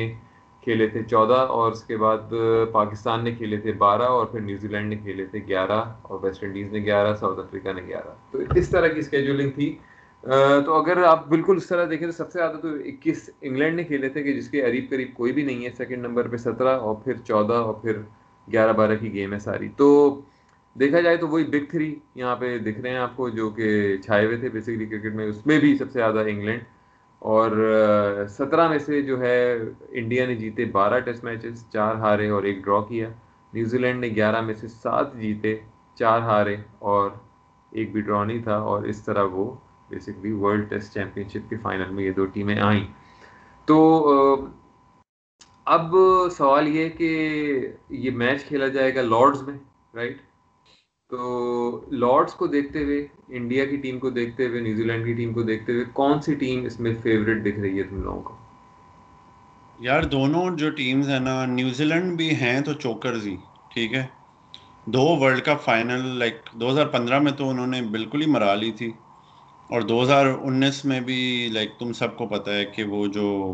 کھیلے تھے چودہ اور اس کے بعد پاکستان نے کھیلے تھے بارہ اور پھر نیوزی لینڈ نے کھیلے تھے گیارہ اور ویسٹ انڈیز نے گیارہ، ساؤتھ افریقہ نے گیارہ۔ تو اس طرح کی اسکیجولنگ تھی۔ تو اگر آپ بالکل اس طرح دیکھیں تو سب سے زیادہ تو اکیس انگلینڈ نے کھیلے تھے کہ جس کے قریب قریب کوئی بھی نہیں ہے۔ سیکنڈ نمبر پہ سترہ اور پھر چودہ اور پھر گیارہ، بارہ کی گیم ہے ساری۔ تو دیکھا جائے تو وہی بگ تھری یہاں پہ دکھ رہے ہیں آپ کو جو کہ چھائے ہوئے تھے۔ بیسکلی کرکٹ میں اس میں بھی سب سے زیادہ انگلینڈ اور سترہ میں سے جو ہے انڈیا نے جیتے بارہ ٹیسٹ میچز، چار ہارے اور ایک ڈرا کیا۔ نیوزی لینڈ نے گیارہ میں سے سات جیتے، چار ہارے اور ایک بھی ڈرا نہیں تھا۔ اور اس طرح وہ basically world test championship کے فائنل میں یہ دو ٹیمیں آئیں۔ تو اب سوال یہ کہ یہ میچ کھیلا جائے گا لارڈز میں رائٹ تو لارڈس کو دیکھتے ہوئے، انڈیا کی ٹیم کو دیکھتے ہوئے، نیوزی لینڈ کی ٹیم کو دیکھتے ہوئے، کون سی ٹیم اس میں فیوریٹ دکھ رہی ہے تم لوگوں کو؟ یار، دونوں جو ٹیمز ہیں نا، نیوزی لینڈ بھی ہیں تو چوکرز ہی ٹھیک ہے؟ دو ورلڈ کپ فائنل لائک دو ہزار پندرہ میں تو انہوں نے بالکل ہی مرا لی تھی۔ اور دو ہزار انیس میں بھی لائک تم سب کو پتہ ہے کہ وہ جو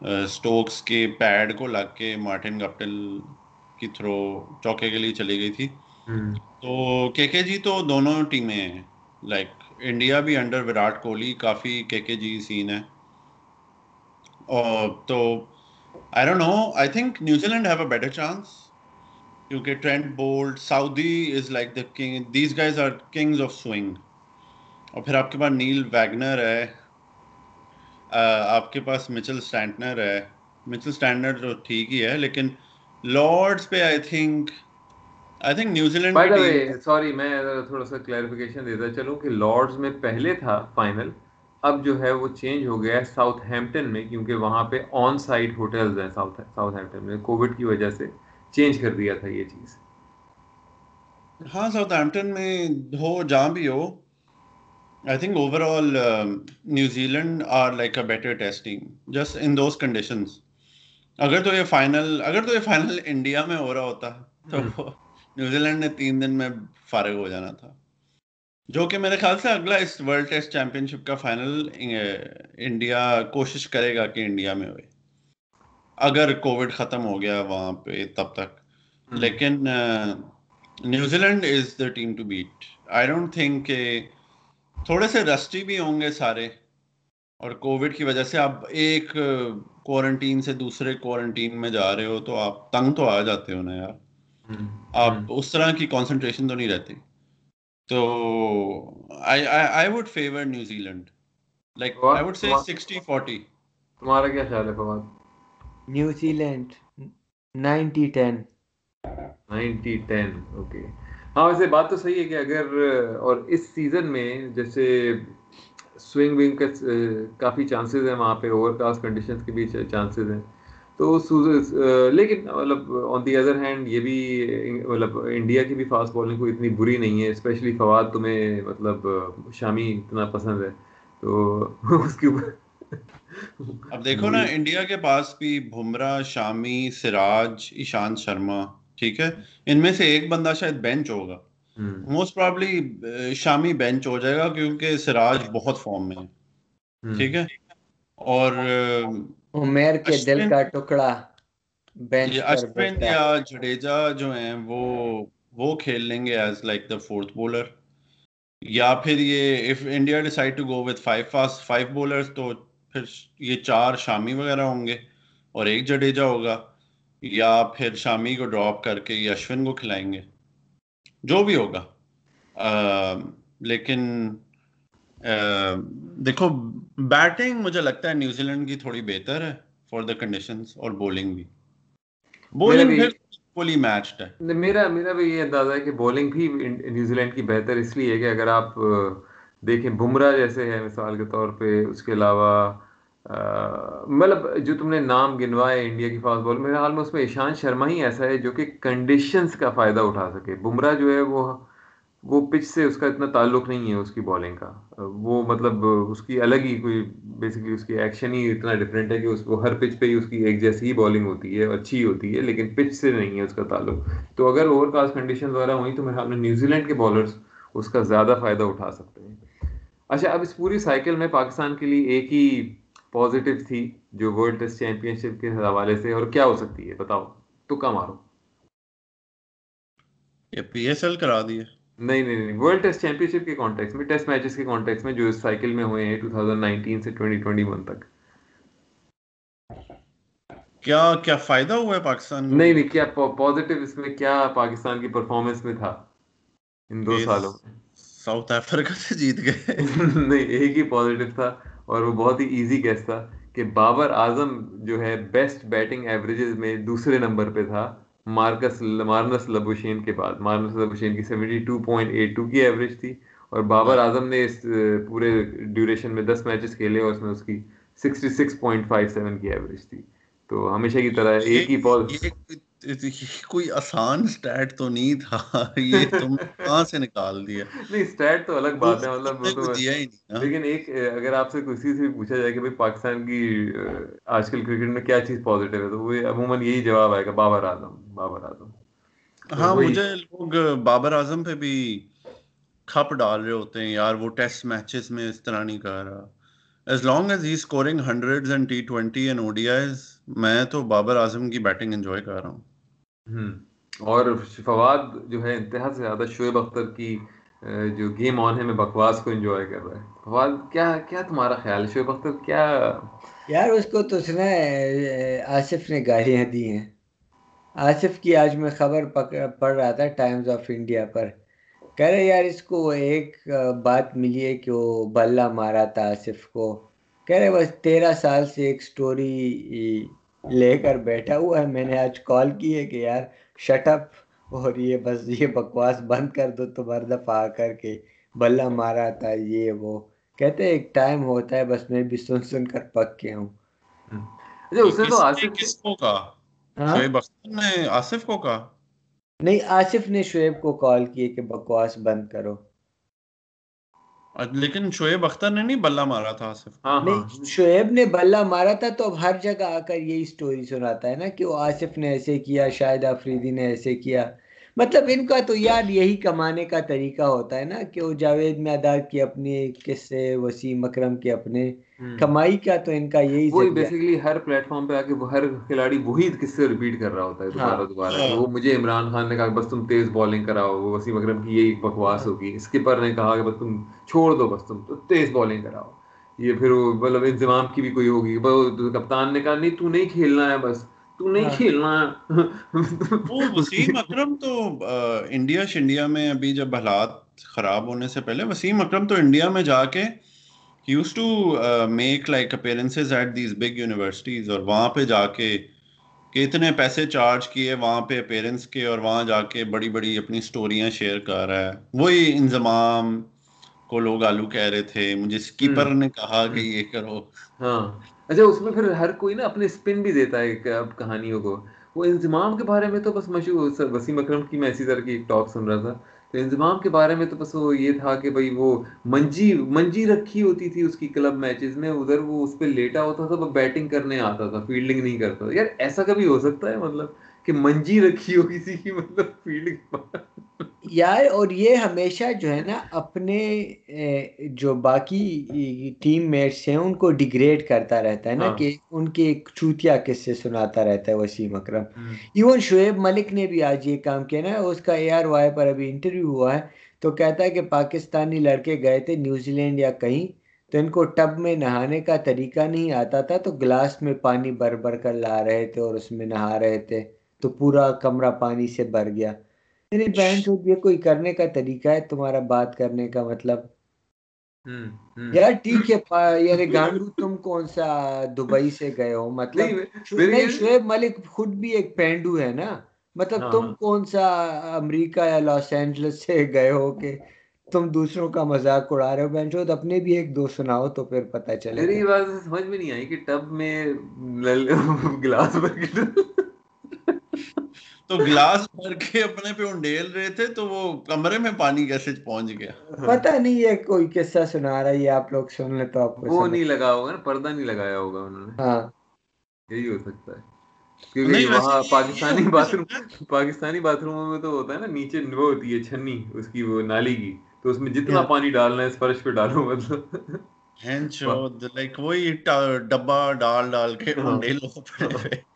اسٹوکس کے پیڈ کو لگ کے مارٹن گپٹل کی تھرو چوکے کے لیے چلی گئی تھی۔ تو کے کے جی تو دونوں ٹیمیں ہیں۔ لائک انڈیا بھی انڈر وراٹ کوہلی، کافی کے کے جی سین ہے۔ تو I don't know I think New Zealand have a better chance کیونکہ Trent Boult Southee is like the king these guys are kings of swing اور پھر آپ کے پاس نیل ویگنر ہے۔ آپ کے پاس مچل اسٹینٹنر ہے۔ مچل اسٹینڈر تو ٹھیک ہی ہے، لیکن لارڈس پہ I think I think New Zealand sorry میں تھوڑا سا کلیریفیکیشن دیتا چلوں کہ لارڈز میں پہلے تھا فائنل اب جو ہے وہ چینج ہو گیا ہے ساؤتھ ہیمپٹن میں کیونکہ وہاں پہ آن سائٹ ہوٹلز ہیں ساؤتھ ساؤتھ ہیمپٹن میں کووڈ کی وجہ سے چینج کر دیا تھا یہ چیز ہاں ساؤتھ ہیمپٹن میں ہو جہاں بھی ہو I think overall New Zealand are like a better test team just in those conditions اگر تو یہ فائنل اگر تو یہ فائنل انڈیا میں ہو رہا ہوتا تو نیوزی لینڈ نے تین دن میں فارغ ہو جانا تھا۔ جو کہ میرے خیال سے اگلا اس ورلڈ ٹیسٹ چیمپئن شپ کا فائنل انڈیا کوشش کرے گا کہ انڈیا میں ہوئے۔ اگر کووڈ ختم ہو گیا وہاں پہ تب تک۔ لیکن New Zealand is the team to beat. I don't think کہ تھوڑے سے رسٹی بھی ہوں گے سارے۔ اور کووڈ کی وجہ سے آپ ایک کوارنٹین سے دوسرے کوارنٹین میں جا رہے ہو تو آپ تنگ تو آ جاتے ہو نا یار۔ آپ اس طرح کی کانسنٹریشن تو نہیں رہتی۔ تو I would favour New Zealand like I would say sixty forty تمہارا کیا خیال ہے Fawad? New Zealand ninety ten ninety ten okay ہاں ویسے بات تو صحیح ہے کہ اگر اور اس سیزن میں جیسے سوئنگ ونگ کا کافی چانسز ہیں وہاں پہ اوور کاسٹ کنڈیشنز کے بھی چانسز ہیں۔ تو لیکن مطلب آن دی ادر ہینڈ یہ بھی مطلب انڈیا کی بھی فاسٹ بالنگ کو اتنی بری نہیں ہے اسپیشلی فواد تمہیں مطلب شامی اتنا پسند ہے تو اس کے اوپر اب دیکھو نا انڈیا کے پاس بھی بمراہ شامی سراج ایشانت شرما ٹھیک ہے؟ ان میں سے ایک بندہ شاید بینچ ہوگا۔ موسٹ پرابلی شامی بینچ ہو جائے گا کیونکہ سراج بہت فارم میں ہے۔ ٹھیک ہے؟ اور عمیر کے دل کا ٹکڑا یا جڈیجا جو ہیں وہ وہ کھیل لیں گے as like the fourth bowler یا پھر یہ if India decide to go with five fast five bowlers تو پھر یہ چار شامی وغیرہ ہوں گے اور ایک جڈیجا ہوگا۔ یا پھر شامی کو ڈراپ کر کے یہ اشون کو کھلائیں گے۔ جو بھی ہوگا۔ لیکن دیکھو بیٹنگ مجھے لگتا ہے نیوزی لینڈ کی تھوڑی بہتر ہے فار دا کنڈیشنز اور بولنگ بھی۔ بولنگ فلی میچڈ ہے۔ میرا میرا بھی یہ اندازہ ہے کہ بولنگ بھی نیوزی لینڈ کی بہتر اس لیے کہ اگر آپ دیکھیں بمراہ جیسے ہے مثال کے طور پہ اس کے علاوہ مطلب جو تم نے نام گنوائے انڈیا کی فاسٹ بال میرے حال میں اس میں ایشانت شرما ہی ایسا ہے جو کہ کنڈیشنز کا فائدہ اٹھا سکے۔ بمراہ جو ہے وہ وہ پچ سے اس کا اتنا تعلق نہیں ہے اس کی بالنگ کا۔ وہ مطلب اس کی الگ ہی کوئی بیسکلی اس کی ایکشن ہی اتنا ڈفرینٹ ہے کہ اس کو ہر پچ پہ ہی اس کی ایک جیسی ہی بالنگ ہوتی ہے، اچھی ہوتی ہے، لیکن پچ سے نہیں ہے اس کا تعلق۔ تو اگر اوور کاسٹ کنڈیشن وغیرہ ہوئی تو میرے حال میں نیوزی لینڈ کے بالرس اس کا زیادہ فائدہ اٹھا سکتے ہیں۔ اچھا اب اس پوری سائیکل میں پاکستان کے لیے ایک ہی پازیٹیو تھی جو ورلڈ ٹیسٹ چیمپئن شپ کے حوالے سے، اور کیا ہو سکتی ہے؟ بتاؤ تو کم مارو پی ایس ایل کرا دیے۔ نہیں نہیں نہیں ورلڈ ٹیسٹ چیمپئن شپ کے کانٹیکس میں ٹیسٹ میچز کے کانٹیکس میں جو اس سائیکل میں ہوئے ہیں 2019 سے 2021 تک۔ کیا کیا فائدہ ہوا ہے پاکستان نہیں نہیں کیا پازیٹیو اس میں کیا پاکستان کی پرفارمنس میں تھا ان دو سالوں میں؟ ساؤتھ افریقہ سے جیت گئے۔ نہیں ایک ہی پازیٹیو تھا اور وہ بہت ہی ایزی کیس تھا کہ بابر اعظم جو ہے بیسٹ بیٹنگ ایوریجز میں دوسرے نمبر پہ تھا۔ مارکس مارنس لبوشین کے بعد. مارنس لبوشین کی seventy two point eight two کی ایوریج تھی اور بابر اعظم نے اس پورے ڈیوریشن میں دس میچز کھیلے اور اس میں اس کی sixty six point five seven کی ایوریج تھی. تو ہمیشہ کی طرح ایک ہی بال کوئی آسان سٹیٹ تو نہیں تھا یہ تم کہاں سے نکال دیا؟ نہیں سٹیٹ تو الگ بات ہے مطلب لیکن ایک اگر آپ سے کسی سے پوچھا جائے کہ بھائی پاکستان کی آج کل کرکٹ میں کیا چیز پازیٹیو ہے تو وہ عموماً یہی جواب آئے گا بابر اعظم بابر اعظم۔ ہاں مجھے لوگ بابر اعظم پہ بھی کھپ ڈال رہے ہوتے ہیں یار وہ ٹیسٹ میچز میں اس طرح نہیں کر رہا۔ As long as he scoring hundred and T twenty and O D Is میں تو بابر اعظم کی بیٹنگ انجوائے کر رہا ہوں۔ اور فواد جو ہے انتہا سے زیادہ شعیب اختر کی جو گیم آن ہے میں بکواس کو انجوائے کر رہا ہے فواد کیا کیا تمہارا خیال ہے؟ شعیب اختر کیا؟ یار اس کو تو سنا ہے آصف نے گالیاں دی ہیں۔ آصف کی آج میں خبر پڑھ رہا تھا ٹائمز آف انڈیا پر۔ کہہ رہے یار اس کو ایک بات ملی ہے کہ وہ بلہ مارا تھا آصف کو۔ کہہ رہے بس تیرہ سال سے ایک سٹوری لے کر بیٹھا ہوا ہے۔ میں نے آج کال کی ہے کہ یار شٹ اپ اور یہ بس یہ بکواس بند کر دو۔ تو ہر دفعہ آ کر کے بلہ مارا تھا یہ وہ۔ کہتے ایک ٹائم ہوتا ہے بس میں بھی سن سن کر پک کے ہوں۔ اس نے تو آصف کس کو کہا؟ شعیب اختر نے آصف کو کہا؟ نہیں آصف نے شعیب کو کال کی کہ بکواس بند کرو۔ لیکن شعیب اختر نے نہیں بلہ مارا تھا آصف نہیں شعیب نے بلہ مارا تھا تو اب ہر جگہ آ کر یہی سٹوری سناتا ہے نا کہ وہ آصف نے ایسے کیا شاہد آفریدی نے ایسے کیا۔ مطلب ان کا تو یار یہی کمانے کا طریقہ ہوتا ہے نا کہ وہ جاوید میادار کی اپنی قصے وسیم اکرم کے اپنے کمائی کا تو ان کا یہی وہی بیسیکلی ہر پلیٹ فارم پہ آ کے ہر کھلاڑی وہی قصے ریپیٹ کر رہا ہوتا ہے دوبارہ دوبارہ۔ وہ مجھے عمران خان نے کہا بس تم تیز بالنگ کراؤ وسیم اکرم کی یہی بکواس ہوگی۔ اسکپر نے کہا کہ بس تم چھوڑ دو بس تم تو تیز بالنگ کراؤ۔ یہ پھر مطلب انضمام کی بھی کوئی ہوگی۔ کپتان نے کہا نہیں تو نہیں کھیلنا ہے بس تو نہیں ہاں۔ کھیلنا۔ وہ وسیم اکرم تو انڈیا شنڈیا میں ابھی جب حالات خراب ہونے سے پہلے وسیم اکرم تو انڈیا میں جا کے used to make like appearances at these big universities اور وہاں پہ جا کے کہ اتنے پیسے چارج کیے وہاں پہ اپیرنس کے اور وہاں جا کے بڑی بڑی اپنی سٹوریاں شیئر کر رہا ہے۔ وہی انضمام کو لوگ آلو کہہ رہے تھے مجھے سکیپر نے کہا کہ یہ کرو۔ ہاں۔ اچھا اس میں پھر ہر کوئی نا اپنے اسپن بھی دیتا ہے کہانیوں کو۔ وہ انضمام کے بارے میں تو بس مشہور وسیم اکرم کی میں اسی طرح کی ایک ٹاک سن رہا تھا۔ تو انضمام کے بارے میں تو بس وہ یہ تھا کہ بھائی وہ منجی منجی رکھی ہوتی تھی اس کی کلب میچز میں، ادھر وہ اس پہ لیٹا ہوتا تھا وہ بیٹنگ کرنے آتا تھا فیلڈنگ نہیں کرتا تھا۔ یار ایسا کبھی ہو سکتا ہے؟ مطلب کہ منجی رکھی ہو کسی کی مطلب فیلڈ یار اور یہ ہمیشہ جو ہے نا اپنے جو باقی ٹیم میٹس ہیں ان کو ڈیگریڈ کرتا رہتا ہے نا ہاں۔ کہ ان کے ایک چوتیا قصے سناتا رہتا ہے وسیم اکرم۔ ایون شعیب ملک نے بھی آج یہ کام کیا نا اس کا اے آر وائی پر ابھی انٹرویو ہوا ہے۔ تو کہتا ہے کہ پاکستانی لڑکے گئے تھے نیوزی لینڈ یا کہیں تو ان کو ٹب میں نہانے کا طریقہ نہیں آتا تھا تو گلاس میں پانی بھر بھر کر لا رہے تھے اور اس میں نہا رہے تھے۔ تو پورا کمرہ پانی سے بھر گیا۔ یعنی بہن یہ کوئی کرنے کا طریقہ ہے تمہارا بات کرنے کا مطلب؟ یار ٹھیک ہے یعنی گانڈو تم کون سا دبئی سے گئے ہو؟ مطلب شعیب ملک خود بھی ایک پینڈو ہے نا؟ مطلب ہاں، تم ہاں۔ کون سا امریکہ یا لاس اینجلس سے گئے ہو کہ تم دوسروں کا مذاق اڑا رہے ہو؟ بہن چود اپنے بھی ایک دو سناؤ تو پھر پتہ چلے میری بات سمجھ میں نہیں آئی کہ ٹب میں گلاس تو گلاس بھر کے اپنے پہ انڈیل رہے تھے تو وہ کمرے میں پانی کیسے پہنچ گیا؟ پتا نہیں یہ کوئی قصہ سنا رہا ہے آپ لوگ سن لے تو آپ کو وہ نہیں لگا ہوگا نا پردہ نہیں لگایا ہوگا انہوں نے۔ ہاں۔ یہی ہو سکتا ہے۔ کیونکہ وہاں Pakistani bathroom Pakistani bath روموں میں تو ہوتا ہے نا نیچے وہ ہوتی ہے چھنی اس کی وہ نالی کی۔ تو اس میں جتنا پانی ڈالنا ہے اس فرش پہ ڈالو مطلب۔ لائک وہی ڈبا ڈال ڈال کے انڈیلو پڑے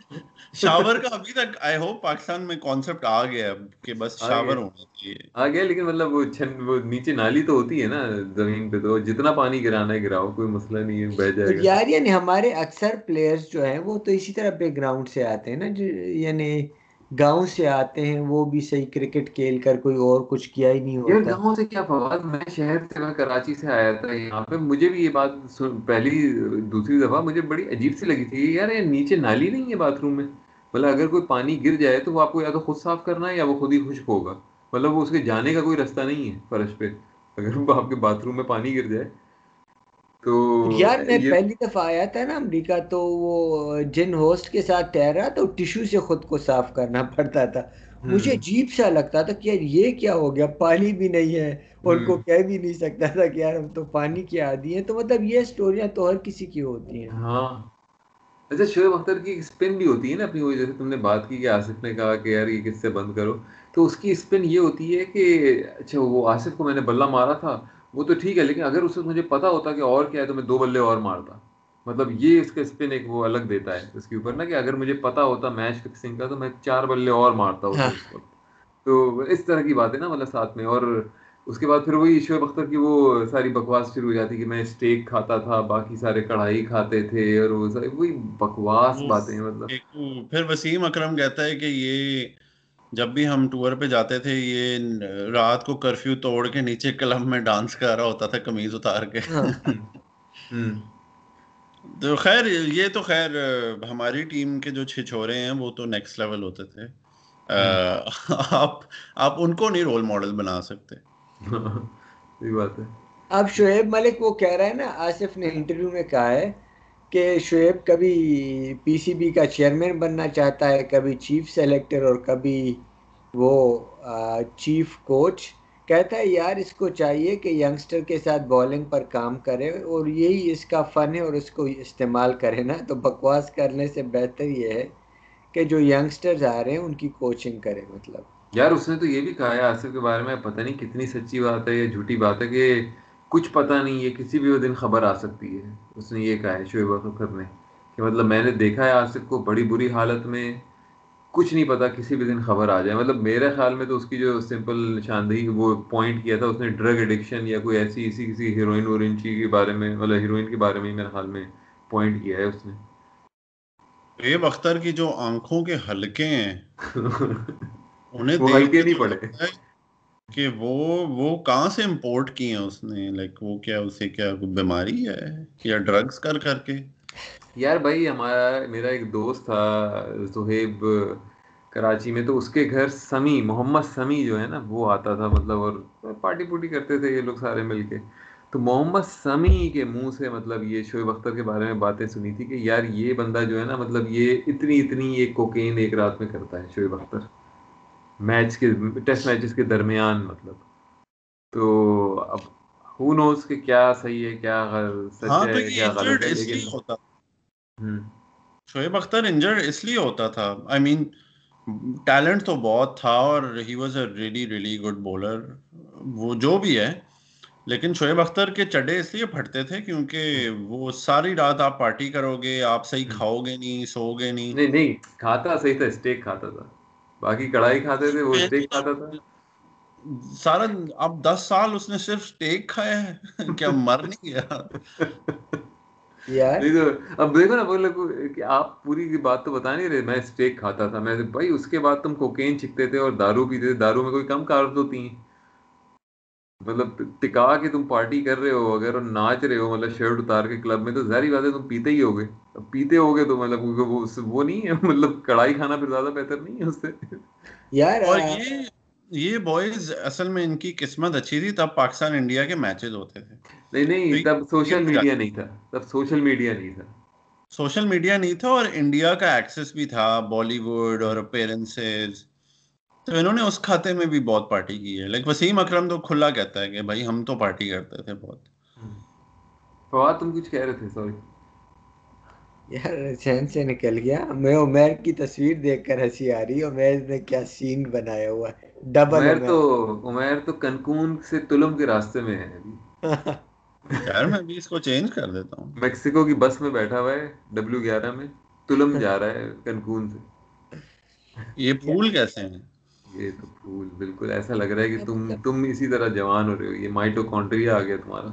شاور کا ابھی تک آئی ہوپ پاکستان میں کانسیپٹ آ گیا کہ بس شاور ہونا چاہیے۔ آ گیا لیکن مطلب وہ چھن وہ نیچے نالی تو ہوتی ہے نا زمین پہ تو جتنا پانی گرانا ہے گراؤ کوئی مسئلہ نہیں ہے بہ جائے گا۔ یار یعنی ہمارے اکثر پلیئرز جو ہیں وہ تو اسی طرح بیک گراؤنڈ سے آتے ہیں نا یعنی گاؤں سے آتے ہیں وہ بھی صحیح کرکٹ کھیل کر کوئی اور کچھ کیا ہی نہیں ہوتا۔ گاؤں سے کیا فواد؟ میں شہر سے میں کراچی سے آیا تھا یہاں پہ۔ مجھے بھی یہ بات پہلی دوسری دفعہ مجھے بڑی عجیب سی لگی تھی یار یہ نیچے نالی نہیں ہے باتھ روم میں؟ مطلب اگر کوئی پانی گر جائے تو وہ آپ کو یا تو خود صاف کرنا ہے یا وہ خود ہی خشک ہوگا۔ مطلب وہ اس کے جانے کا کوئی رستہ نہیں ہے فرش پہ۔ اگر وہ آپ کے باتھ روم میں پانی گر جائے تو یار میں پہلی دفعہ آیا تھا نا امریکہ تو وہ جن ہوسٹ کے ساتھ ٹہرا تو ٹیشو سے خود کو صاف کرنا پڑتا تھا۔ مجھے عجیب سا لگتا تھا کہ یار یہ کیا ہو گیا؟ پانی بھی نہیں ہے اور کو کہہ بھی نہیں سکتا تھا کہ یار ہم تو پانی کی عادی ہیں۔ تو مطلب یہ سٹوریاں تو ہر کسی کی ہوتی ہیں۔ ہاں۔ اچھا شعیب اختر کی اسپن بھی ہوتی ہے نا اپنی جیسے تم نے بات کی کہ آصف نے کہا کہ یار یہ کس سے بند کرو۔ تو اس کی اسپن یہ ہوتی ہے کہ اچھا وہ آصف کو میں نے بلہ مارا تھا۔ وہ تو ٹھیک ہے لیکن اگر اس مجھے پتا ہوتا کہ اور کیا ہے تو میں دو بلے اور مارتا۔ مطلب یہ اس کا اسپن ایک وہ الگ دیتا ہے اس کے اوپر نا کہ اگر مجھے پتا ہوتا میچ فکسنگ کا تو میں چار بلے اور مارتا ہوتا ہاں۔ اس وقت۔ تو اس طرح کی بات ہے نا مطلب ساتھ میں اور اس کے بعد پھر وہی شعیب اختر کی وہ ساری بکواس شروع ہو جاتی کہ میں اسٹیک کھاتا تھا باقی سارے کڑھائی کھاتے تھے اور وہ ساری وہی بکواس باتیں مطلب۔ پھر وسیم اکرم کہتا ہے کہ یہ جب بھی ہم ٹور پہ جاتے تھے یہ رات کو کرفیو توڑ کے نیچے کلب میں ڈانس کر رہا ہوتا تھا کمیز اتار کے۔ ہاں۔ تو خیر یہ تو خیر ہماری ٹیم کے جو چھچورے ہیں وہ تو نیکسٹ لیول ہوتے تھے۔ آپ آپ ان کو نہیں رول ماڈل بنا سکتے۔ بات ہے۔ اب شعیب ملک وہ کہہ رہا ہے نا آصف نے انٹرویو میں کہا ہے کہ شعیب کبھی پی سی بی کا چیئرمین بننا چاہتا ہے، کبھی چیف سلیکٹر اور کبھی وہ چیف کوچ۔ کہتا ہے، یار، اس کو چاہیے کہ ینگسٹر کے ساتھ بالنگ پر کام کرے اور یہی اس کا فن ہے اور اس کو استعمال کرے نا۔ تو بکواس کرنے سے بہتر یہ ہے کہ جو ینگسٹرز آ رہے ہیں، ان کی کوچنگ کرے مطلب۔ یار، اس نے تو یہ بھی کہا ہے آصف کے بارے میں، پتہ نہیں کتنی سچی بات ہے یا جھوٹی بات ہے کہ کچھ پتہ نہیں ہے کسی بھی وہ دن خبر آ سکتی ہے۔ اس نے یہ کہا ہے شعیب اختر نے کہ مطلب میں نے دیکھا ہے آصف کو بڑی بری حالت میں کچھ نہیں پتا کسی بھی دن خبر آ جائے۔ مطلب میرے خیال میں تو اس کی جو سمپل نشاندہی وہ پوائنٹ کیا تھا اس نے ڈرگ ایڈکشن یا کوئی ایسی اسی کسی ہیروئن ویروئن چیز کے بارے میں مطلب ہیروئن کے بارے میں میرے خیال میں پوائنٹ کیا ہے اس نے۔ شعیب اختر کی جو آنکھوں کے حلقے ہیں انہیں نہیں پڑے۔ کہ وہ وہ کہاں سے امپورٹ کی ہیں اس نے? لائک وہ کیا اسے کیا بیماری ہے یا ڈرگز کر کر کے؟ یار بھائی ہمارا، میرا ایک دوست تھا زہیب کراچی میں تو اس کے گھر سمی محمد سمی جو ہے نا، وہ آتا تھا مطلب اور پارٹی پوٹی کرتے تھے یہ لوگ سارے مل کے۔ تو محمد سمی کے منہ سے مطلب یہ شعیب اختر کے بارے میں باتیں سنی تھی کہ یار یہ بندہ جو ہے نا مطلب یہ اتنی اتنی یہ کوکین ایک رات میں کرتا ہے شعیب اختر۔ میچ کے ٹیسٹ میچز کے درمیان مطلب۔ تو اب ہو نوز کہ کیا صحیح ہے کیا سچ ہاں ہے کیا غلط ہے لیکن شعیب اختر انجر اس لیے ہوتا تھا۔ آئی مین ٹیلنٹ تو بہت تھا اور he was a really really good bowler وہ جو بھی ہے لیکن شعیب اختر کے چڈے اس لیے پھٹتے تھے کیونکہ وہ ساری رات آپ پارٹی کرو گے آپ صحیح کھاؤ گے نہیں سو گے نہیں۔ نہیں نہیں کھاتا صحیح تھا اسٹیک کھاتا تھا۔ باقی کڑھائی کھاتے تھے وہ اسٹیک کھاتا تھا؟ سارا اب دس سال اس نے صرف اسٹیک کھایا ہے کیا مر نہیں گیا؟ یار۔ نہیں تو اب دیکھو نا بولے کہ آپ پوری کی بات تو بتا نہیں رہے میں اسٹیک کھاتا تھا میں بھائی اس کے بعد تم کوکین چھکتے تھے اور دارو پیتے تھے۔ دارو میں کوئی کم کارت ہوتی ہیں۔ مطلب ٹکا کے تم پارٹی کر رہے ہو اگر اور ناچ رہے ہو مطلب شرٹ اتار کے کلب میں تو ظاہری بات ہے تم پیتے ہی ہوگے۔ اب پیتے ہوگے تو مطلب وہ وہ نہیں ہے مطلب کڑھائی کھانا پھر زیادہ بہتر نہیں ہے اس سے۔ یار اور یہ یہ بوائز اصل میں ان کی قسمت اچھی تھی تب پاکستان انڈیا کے میچز ہوتے تھے۔ نہیں نہیں تب سوشل میڈیا نہیں تھا۔ تب سوشل میڈیا نہیں تھا۔ سوشل میڈیا نہیں تھا اور انڈیا کا ایکسس بھی تھا بالی ووڈ اور اپیرنسز تو انہوں نے اس کھاتے میں بھی بہت پارٹی کی ہے۔ لائک وسیم اکرم تو کھلا کہتا ہے کہ بھائی ہم تو پارٹی کرتے تھے بہت۔ فواد تم کچھ کہہ رہے تھے؟ سوری یار چین سے نکل گیا۔ میں عمیر کی تصویر دیکھ کر ہنسی آ رہی۔ عمیر نے کیا سین بنایا ہوا ہے۔ ڈبل عمیر تو عمیر تو کنکون سے تلم کے راستے میں ہے۔ ابھی یار میں بھی اس کو چینج کر دیتا ہوں۔ میکسیکو کی بس میں بیٹھا ہوا ہے ڈبلو گیارہ میں۔ تلم جا رہا ہے کنکون سے۔ یہ پھول کیسے ہیں؟ یہ تو پھول بالکل ایسا لگ رہا ہے کہ تم تم اسی طرح جوان ہو رہے ہو یہ مائٹوکونڈریا آ گیا تمہارا۔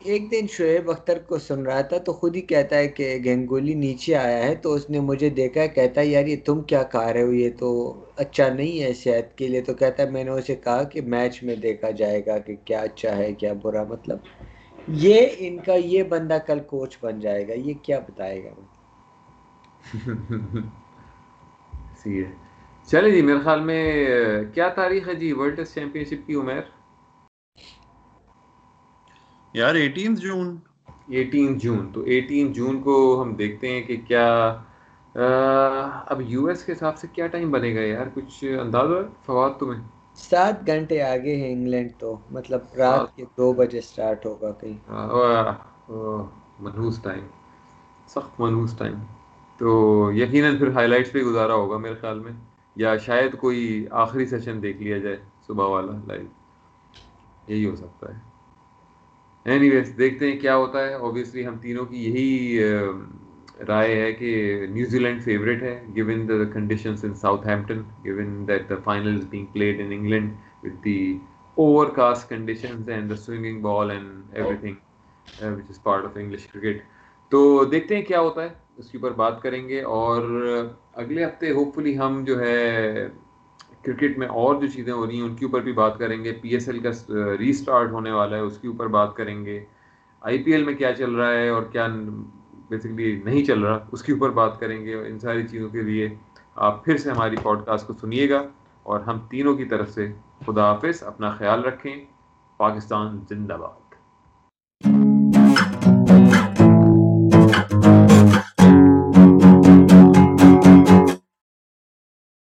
ایک دن شعیب اختر کو سن رہا تھا تو خود ہی کہتا ہے کہ گنگولی نیچے آیا ہے تو اس نے مجھے دیکھا کہتا ہے یار یہ تم کیا کھا رہے ہو؟ یہ تو اچھا نہیں ہے صحت کے لیے۔ تو کہتا ہے میں نے اسے کہا کہ میچ میں دیکھا جائے گا کہ کیا اچھا ہے کیا برا۔ مطلب یہ ان کا یہ بندہ کل کوچ بن جائے گا یہ کیا بتائے گا؟ چلے جی میرے خیال میں کیا تاریخ ہے جی ورلڈ ٹیسٹ چیمپئن شپ کی عمر؟ یار ایٹین جون ایٹین جون تو ایٹین جون کو ہم دیکھتے ہیں کہ کیا اب یو ایس کے حساب سے کیا ٹائم بنے گا یار؟ کچھ انداز ہے فواد تمہیں۔ سات گھنٹے آگے ہیں انگلینڈ تو مطلب رات کے دو بجے سٹارٹ ہوگا کہیں۔ منحوس ٹائم سخت منحوس ٹائم تو یقیناً پھر ہائی لائٹس پہ گزارا ہوگا میرے خیال میں۔ یا شاید کوئی آخری سیشن دیکھ لیا جائے صبح والا لائیو یہی ہو سکتا ہے. اینی ویز دیکھتے ہیں کیا ہوتا ہے. اوبیسلی ہم تینوں کی یہی رائے ہے کہ نیوزی لینڈ فیوریٹ ہے given the conditions in Southampton given that the final is being played in England with the overcast conditions and the swinging ball and everything which is part of English cricket تو دیکھتے ہیں کیا ہوتا ہے. اس کے اوپر بات کریں گے اور اگلے ہفتے ہوپ فلی ہم جو ہے کرکٹ میں اور جو چیزیں ہو رہی ہیں، ان کے اوپر بھی بات کریں گے۔ پی ایس ایل کا ری اسٹارٹ ہونے والا ہے، اس کے اوپر بات کریں گے۔ آئی پی ایل میں کیا چل رہا ہے اور کیا بیسکلی نہیں چل رہا، اس کے اوپر بات کریں گے ان ساری چیزوں کے لیے۔ آپ پھر سے ہماری پوڈ کاسٹ کو سنیے گا اور ہم تینوں کی طرف سے خدا حافظ، اپنا خیال رکھیں۔ پاکستان زندہ باد۔